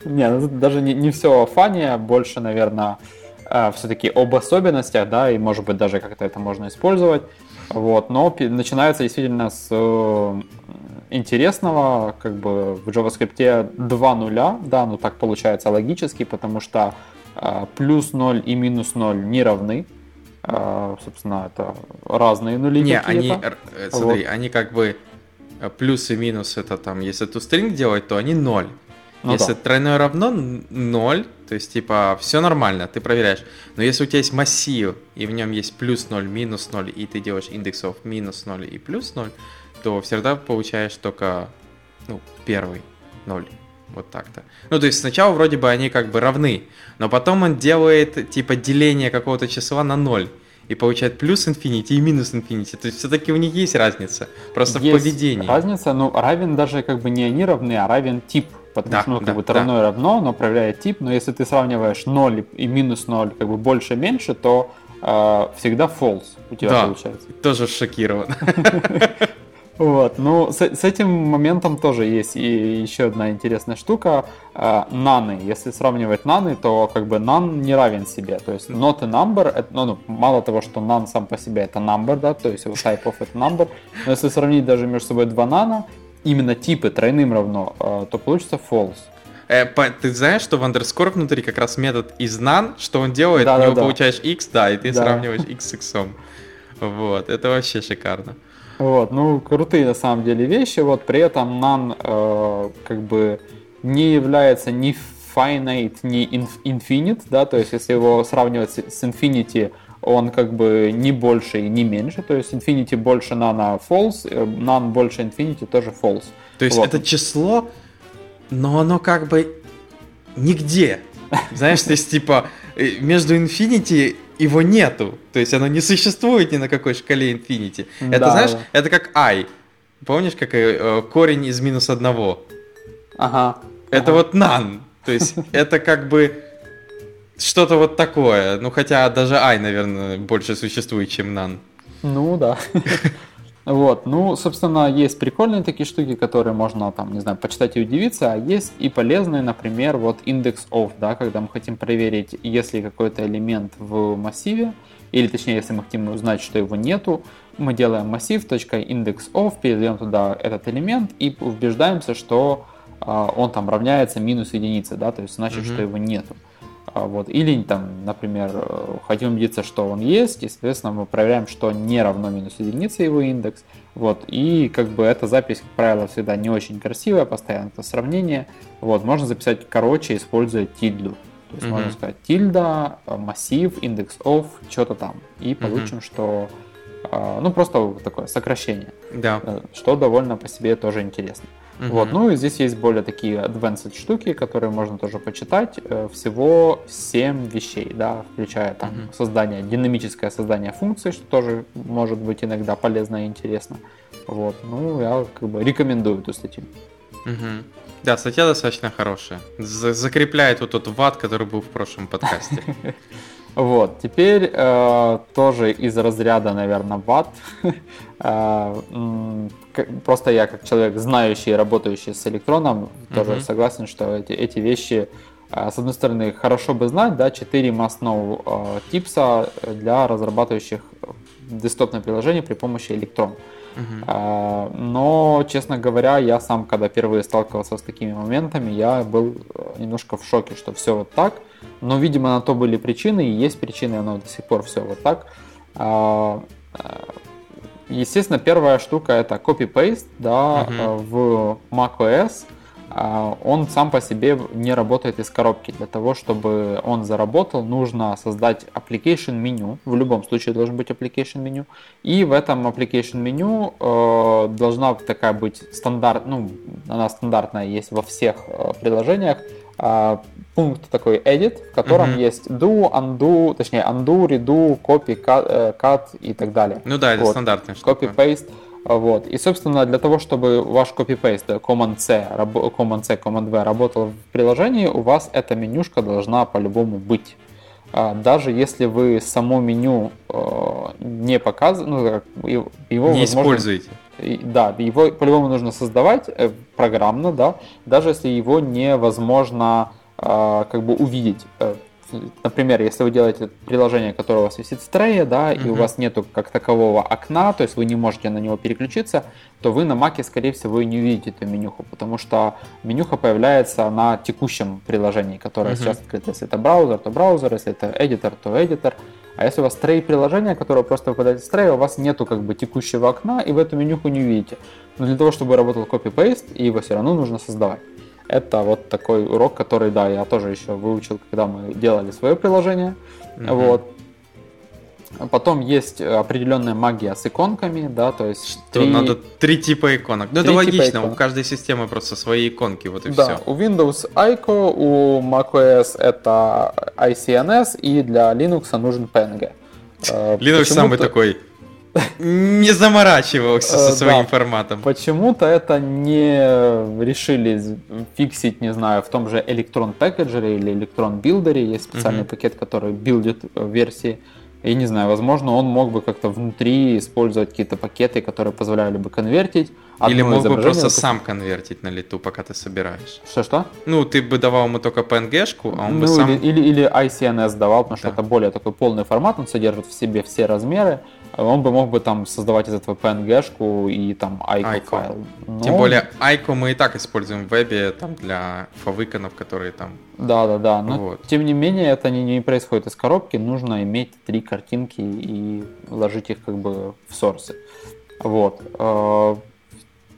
Не, даже не, не все о фане, больше, наверное, все-таки об особенностях, да, и, может быть, даже как-то это можно использовать. Вот, но начинается действительно с интересного, как бы в JavaScript 2 нуля, да, ну так получается логически, потому что э, плюс 0 и минус 0 не равны, э, собственно, это разные нули Не, они, э, смотри, вот. они как бы э, плюс и минус, это там, если toString делать, то они 0. Ну, если да. тройное равно 0, то есть, типа, все нормально, ты проверяешь. Но если у тебя есть массив, и в нем есть плюс 0, минус 0, и ты делаешь индексов минус 0 и плюс 0, то всегда получаешь только, ну, первый 0. Вот так-то. Ну, то есть сначала вроде бы они как бы равны, но потом он делает, типа, деление какого-то числа на 0 и получает плюс infinity и минус infinity. То есть все-таки у них есть разница, просто есть в поведении. разница, но равен даже как бы не они равны, а равен тип. Потому да, что, ну, как да, бы равно да. равно, но проверяет тип. Но если ты сравниваешь 0 и минус 0, как бы больше-меньше, то э, всегда false у тебя да, получается. тоже шокирован. Вот, ну, с, с этим моментом тоже есть и еще одна интересная штука. Э, наны, если сравнивать наны, то как бы none не равен себе. То есть not a number, это, ну, ну, мало того, что none сам по себе это number, да, то есть type of это number, но если сравнить даже между собой два нана, именно типы тройным равно, э, то получится false. Э, ты знаешь, что в underscore внутри как раз метод из none, что он делает, да, у него да, получаешь x, да, и ты да. сравниваешь x с x. Вот, это вообще шикарно. Вот, ну, крутые на самом деле вещи, вот, при этом none э, как бы не является ни finite, ни infinite, да, то есть если его сравнивать с infinity, он как бы не больше и не меньше, то есть infinity больше nano false, э, none больше infinity тоже false. То есть вот. это число, но оно как бы нигде. Знаешь, то есть типа э, между infinity его нету. То есть оно не существует ни на какой шкале Infinity. Да. Это, знаешь, это как i. Помнишь, как э, корень из минус одного? Ага. Это ага. вот none. То есть это как бы что-то вот такое. Ну, хотя даже i, наверное, больше существует, чем none. Ну, да. Вот, ну, собственно, есть прикольные такие штуки, которые можно, там, не знаю, почитать и удивиться, а есть и полезные, например, вот индекс of, да, когда мы хотим проверить, если какой-то элемент в массиве, или точнее, если мы хотим узнать, что его нету, мы делаем массив .indexOf, передаем туда этот элемент и убеждаемся, что э, он там равняется минус единице, да, то есть значит, mm-hmm. что его нету. Вот. Или, там, например, э, хотим убедиться, что он есть, и, соответственно, мы проверяем, что не равно минус единице его индекс. Вот. И как бы эта запись, как правило, всегда не очень красивая, постоянно это сравнение. Вот. Можно записать короче, используя тильду. То есть mm-hmm. можно сказать тильда, э, массив, индекс of, что-то там. И получим, mm-hmm. что а, ну, просто такое сокращение. Да. Э, что довольно по себе тоже интересно. Угу. Вот, ну и здесь есть более такие advanced штуки, которые можно тоже почитать. Э, всего 7 вещей, да, включая там угу. создание, динамическое создание функций, что тоже может быть иногда полезно и интересно. Вот, ну я как бы рекомендую эту статью. Угу. Да, статья достаточно хорошая. Закрепляет вот тот ват, который был в прошлом подкасте. Вот, теперь э, тоже из разряда, наверное, ват. э, просто я как человек, знающий и работающий с электроном, тоже mm-hmm. согласен, что эти, эти вещи, э, с одной стороны, хорошо бы знать, да, 4 must-know э, типса для разрабатывающих десктопное приложение при помощи электрон. Uh-huh. Но, честно говоря, я сам, когда впервые сталкивался с такими моментами, я был э, немножко в шоке, что все вот так. Но, видимо, на то были причины, и есть причины, оно до сих пор все вот так. Естественно, первая штука это copy-paste да, uh-huh. в macOS. А, он сам по себе не работает из коробки. Для того, чтобы он заработал, нужно создать application меню. В любом случае должен быть application меню. И в этом application меню э, должна такая быть стандарт, ну, она стандартная есть во всех э, приложениях. Э, пункт такой edit, в котором mm-hmm. есть do, undo, точнее undo, redo, copy, cut, э, cut и так далее. Ну да, это вот. стандартная штука. Copy-paste. Вот. И, собственно, для того, чтобы ваш copy-paste, Command-C, Command-C, Command-V работал в приложении, у вас эта менюшка должна по-любому быть. А, даже если вы само меню э, не показываете, ну, его не возможно, используете. Да, его по-любому нужно создавать э, программно, да, даже если его невозможно э, как бы увидеть например, если вы делаете приложение, которое у вас висит в трее, да, uh-huh. и у вас нету как такового окна, то есть вы не можете на него переключиться, то вы на Маке, скорее всего, и не увидите эту менюху, потому что менюха появляется на текущем приложении, которое uh-huh. сейчас открыто. Если это браузер, то браузер, если это эдитор, то эдитор. А если у вас трей приложение, которое просто выпадает из трея, у вас нету как бы текущего окна, и в эту менюху не увидите. Но для того, чтобы работал copy-paste, его все равно нужно создавать. Это вот такой урок, который, да, я тоже еще выучил, когда мы делали свое приложение. Мгм. Вот. Потом есть определенная магия с иконками, да, то есть То три- надо три типа иконок. Ну, это логично, у каждой системы просто свои иконки, вот и Да, все. у Windows ICO, у macOS это ICNS, и для Linux нужен PNG. Э, Linux самый такой не заморачивался Э, со своим да. форматом. Почему-то это не решили фиксить, не знаю, в том же Electron Packager или Electron Builder есть специальный Мгм. пакет, который билдит э, версии. И не знаю, возможно, он мог бы как-то внутри использовать какие-то пакеты, которые позволяли бы конвертить. Или мог бы просто допустим- сам конвертить на лету, пока ты собираешь. Что-что? Ну, ты бы давал ему только PNG-шку, а он ну, бы сам... или, или, или ICNS давал, потому что Да. это более такой полный формат, он содержит в себе все размеры. А Он бы мог бы там создавать из этого PNG-шку и там ICO, ICO. файл. Но- Тем более, Айко мы и так используем в вебе там, для фавыконов, которые там... Да, да, да. Но Вот. тем не менее, это не, не происходит из коробки. Нужно иметь три картинки и ложить их как бы в сорсы. Вот.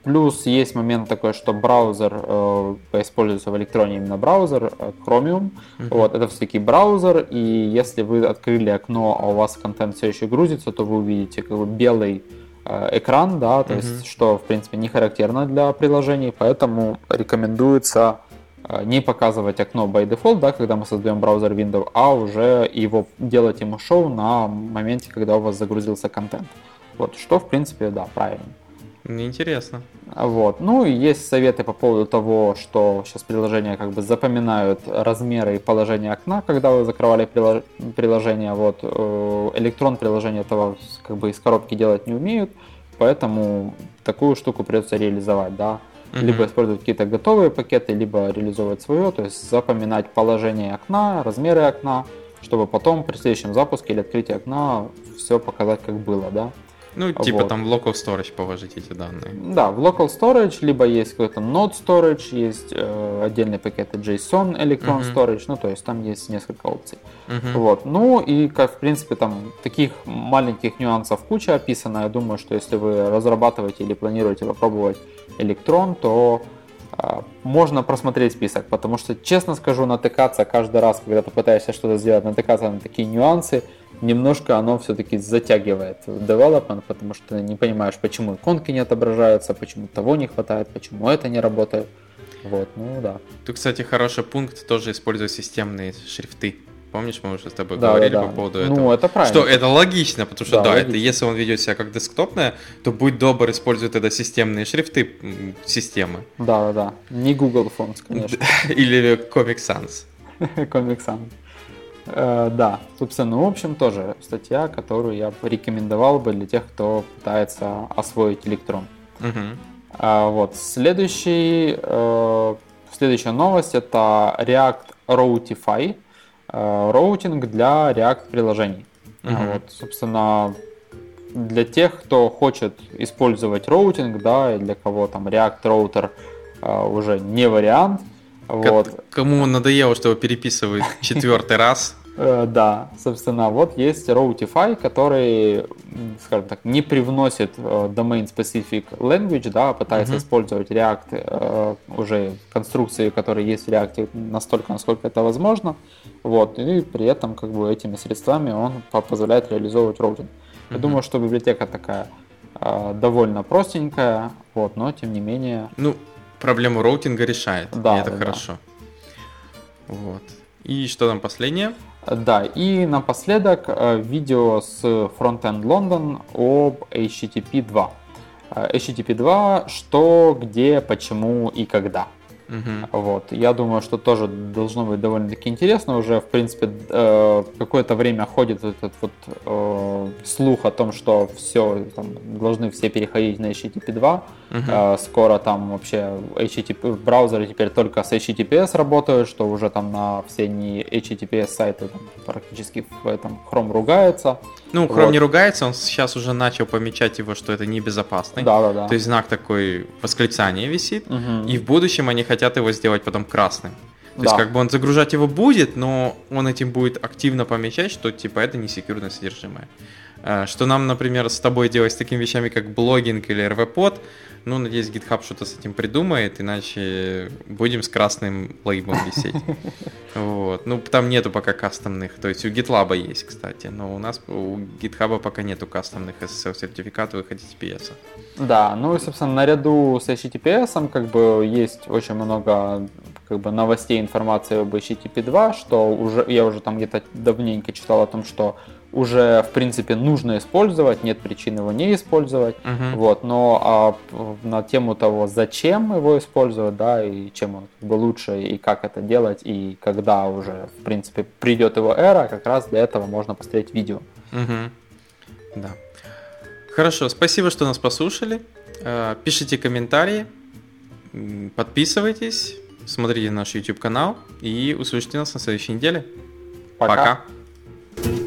Плюс есть момент такой, что браузер э, используется в электроне именно браузер э, Chromium. Вот, это все-таки браузер, и если вы открыли окно, а у вас контент все еще грузится, то вы увидите как бы белый э, экран, да, то Мгм. есть, что, в принципе, не характерно для приложений, поэтому рекомендуется э, не показывать окно by default, да, когда мы создаем браузер Windows, а уже его делать ему шоу на моменте, когда у вас загрузился контент. Вот, что, в принципе, да, правильно. Мне интересно. Вот. Ну и есть советы по поводу того, что сейчас приложения как бы запоминают размеры и положение окна, когда вы закрывали прило- приложение. Вот. э, Электрон приложения этого как бы из коробки делать не умеют, поэтому такую штуку придется реализовать, да. Мгм. Либо использовать какие-то готовые пакеты, либо реализовывать свое, то есть запоминать положение окна, размеры окна, чтобы потом при следующем запуске или открытии окна все показать как было, да. Ну, типа Вот. там в local storage положить эти данные. Да, в local storage, либо есть какой-то node storage, есть э, отдельные пакеты JSON, Electron Мгм. storage, ну то есть там есть несколько опций. Мгм. Вот, ну и как в принципе там таких маленьких нюансов куча описана. Я думаю, что если вы разрабатываете или планируете попробовать Electron, то можно просмотреть список, потому что, честно скажу, натыкаться каждый раз, когда ты пытаешься что-то сделать, натыкаться на такие нюансы, немножко оно все-таки затягивает development, потому что ты не понимаешь, почему иконки не отображаются, почему того не хватает, почему это не работает. Вот, ну да. Тут, кстати, хороший пункт тоже использовать системные шрифты. Помнишь, мы уже с тобой Да, говорили да, по поводу Ну, этого? это правильно. Что это логично, потому что Да, да, логично. это если он ведет себя как десктопная, то будь добр, используй тогда системные шрифты системы. Да, да, да. Не Google Fonts, конечно. Или Comic Sans. Comic Sans. Э, Да, собственно, ну, в общем, тоже статья, которую я рекомендовал бы для тех, кто пытается освоить электрон. А, Вот, следующий, э, следующая новость это React Routify, э, роутинг для React приложений. Мгм. Вот, собственно, для тех, кто хочет использовать роутинг, да, и для кого там React Router э, уже не вариант, Ко- вот, Кому надоело, что его переписывают четвертый раз. Э, Да, собственно, вот есть Routify, который, скажем так, не привносит э, domain-specific language, да, а пытается Мгм. использовать React, э, уже конструкции, которые есть в React, настолько, насколько это возможно. Вот, и при этом, как бы, этими средствами он по- позволяет реализовывать роутинг. Я Мгм. думаю, что библиотека такая довольно простенькая, вот, но тем не менее Ну, проблему роутинга решает. Да, и это да, да. хорошо. Вот. И что там последнее? Да, и напоследок э, видео с Frontend London об HTTP 2. Э, HTTP 2, что, где, почему и когда. Мгм. Вот. Я думаю, что тоже должно быть довольно-таки интересно. Уже, в принципе, э, какое-то время ходит этот вот э, слух о том, что все, там, должны все переходить на HTTP 2. Мгм. Э, Скоро там вообще HTTP, браузеры теперь только с HTTPS работают, что уже там на все не HTTPS сайты там практически в этом Chrome ругается. Ну, Chrome Вот. не ругается, он сейчас уже начал помечать его, что это небезопасный. Да-да-да. То есть знак такой восклицания висит. Мгм. И в будущем они хотят его сделать потом красным. То есть Да. как бы он загружать его будет, но он этим будет активно помечать, что типа это не секьюрное содержимое. Э, что нам, например, с тобой делать с такими вещами, как блогинг или RV-под, ну, надеюсь, GitHub что-то с этим придумает, иначе будем с красным лейбом висеть. Вот. Ну, там нету пока кастомных, то есть у GitLab есть, кстати, но у нас у GitHub пока нету кастомных SSL-сертификатов и HTTPS. Да, ну и, собственно, наряду с HTTPS как бы есть очень много как бы новостей, информации об HTTP 2, что уже я уже там где-то давненько читал о том, что уже, в принципе, нужно использовать, нет причин его не использовать. Uh-huh. Вот, но а, на тему того, зачем его использовать, да, и чем он как бы лучше, и как это делать, и когда уже, в принципе, придет его эра, как раз для этого можно посмотреть видео. Uh-huh. Да. Хорошо, спасибо, что нас послушали. Э, пишите комментарии, подписывайтесь, смотрите наш YouTube канал и услышите нас на следующей неделе. Пока. Пока.